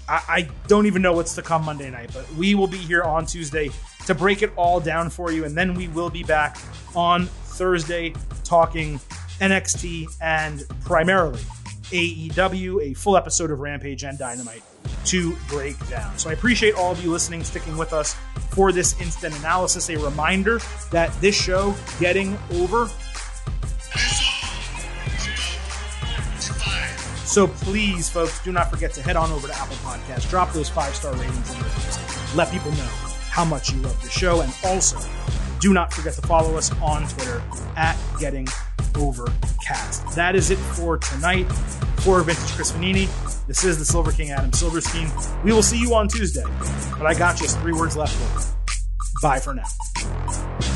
I, I don't even know what's to come Monday night, but we will be here on Tuesday to break it all down for you, and then we will be back on Thursday talking NXT and primarily AEW, a full episode of Rampage and Dynamite to break down. So I appreciate all of you listening, sticking with us for this instant analysis. A reminder that this show, Getting Over, so please, folks, do not forget to head on over to Apple Podcasts, drop those five star ratings and reviews, let people know how much you love the show, and also do not forget to follow us on Twitter at Getting Overcast. That is it for tonight. For Vintage Chris Vannini, this is the Silver King Adam Silverstein. We will see you on Tuesday, but I got just three words left for you. Bye for now.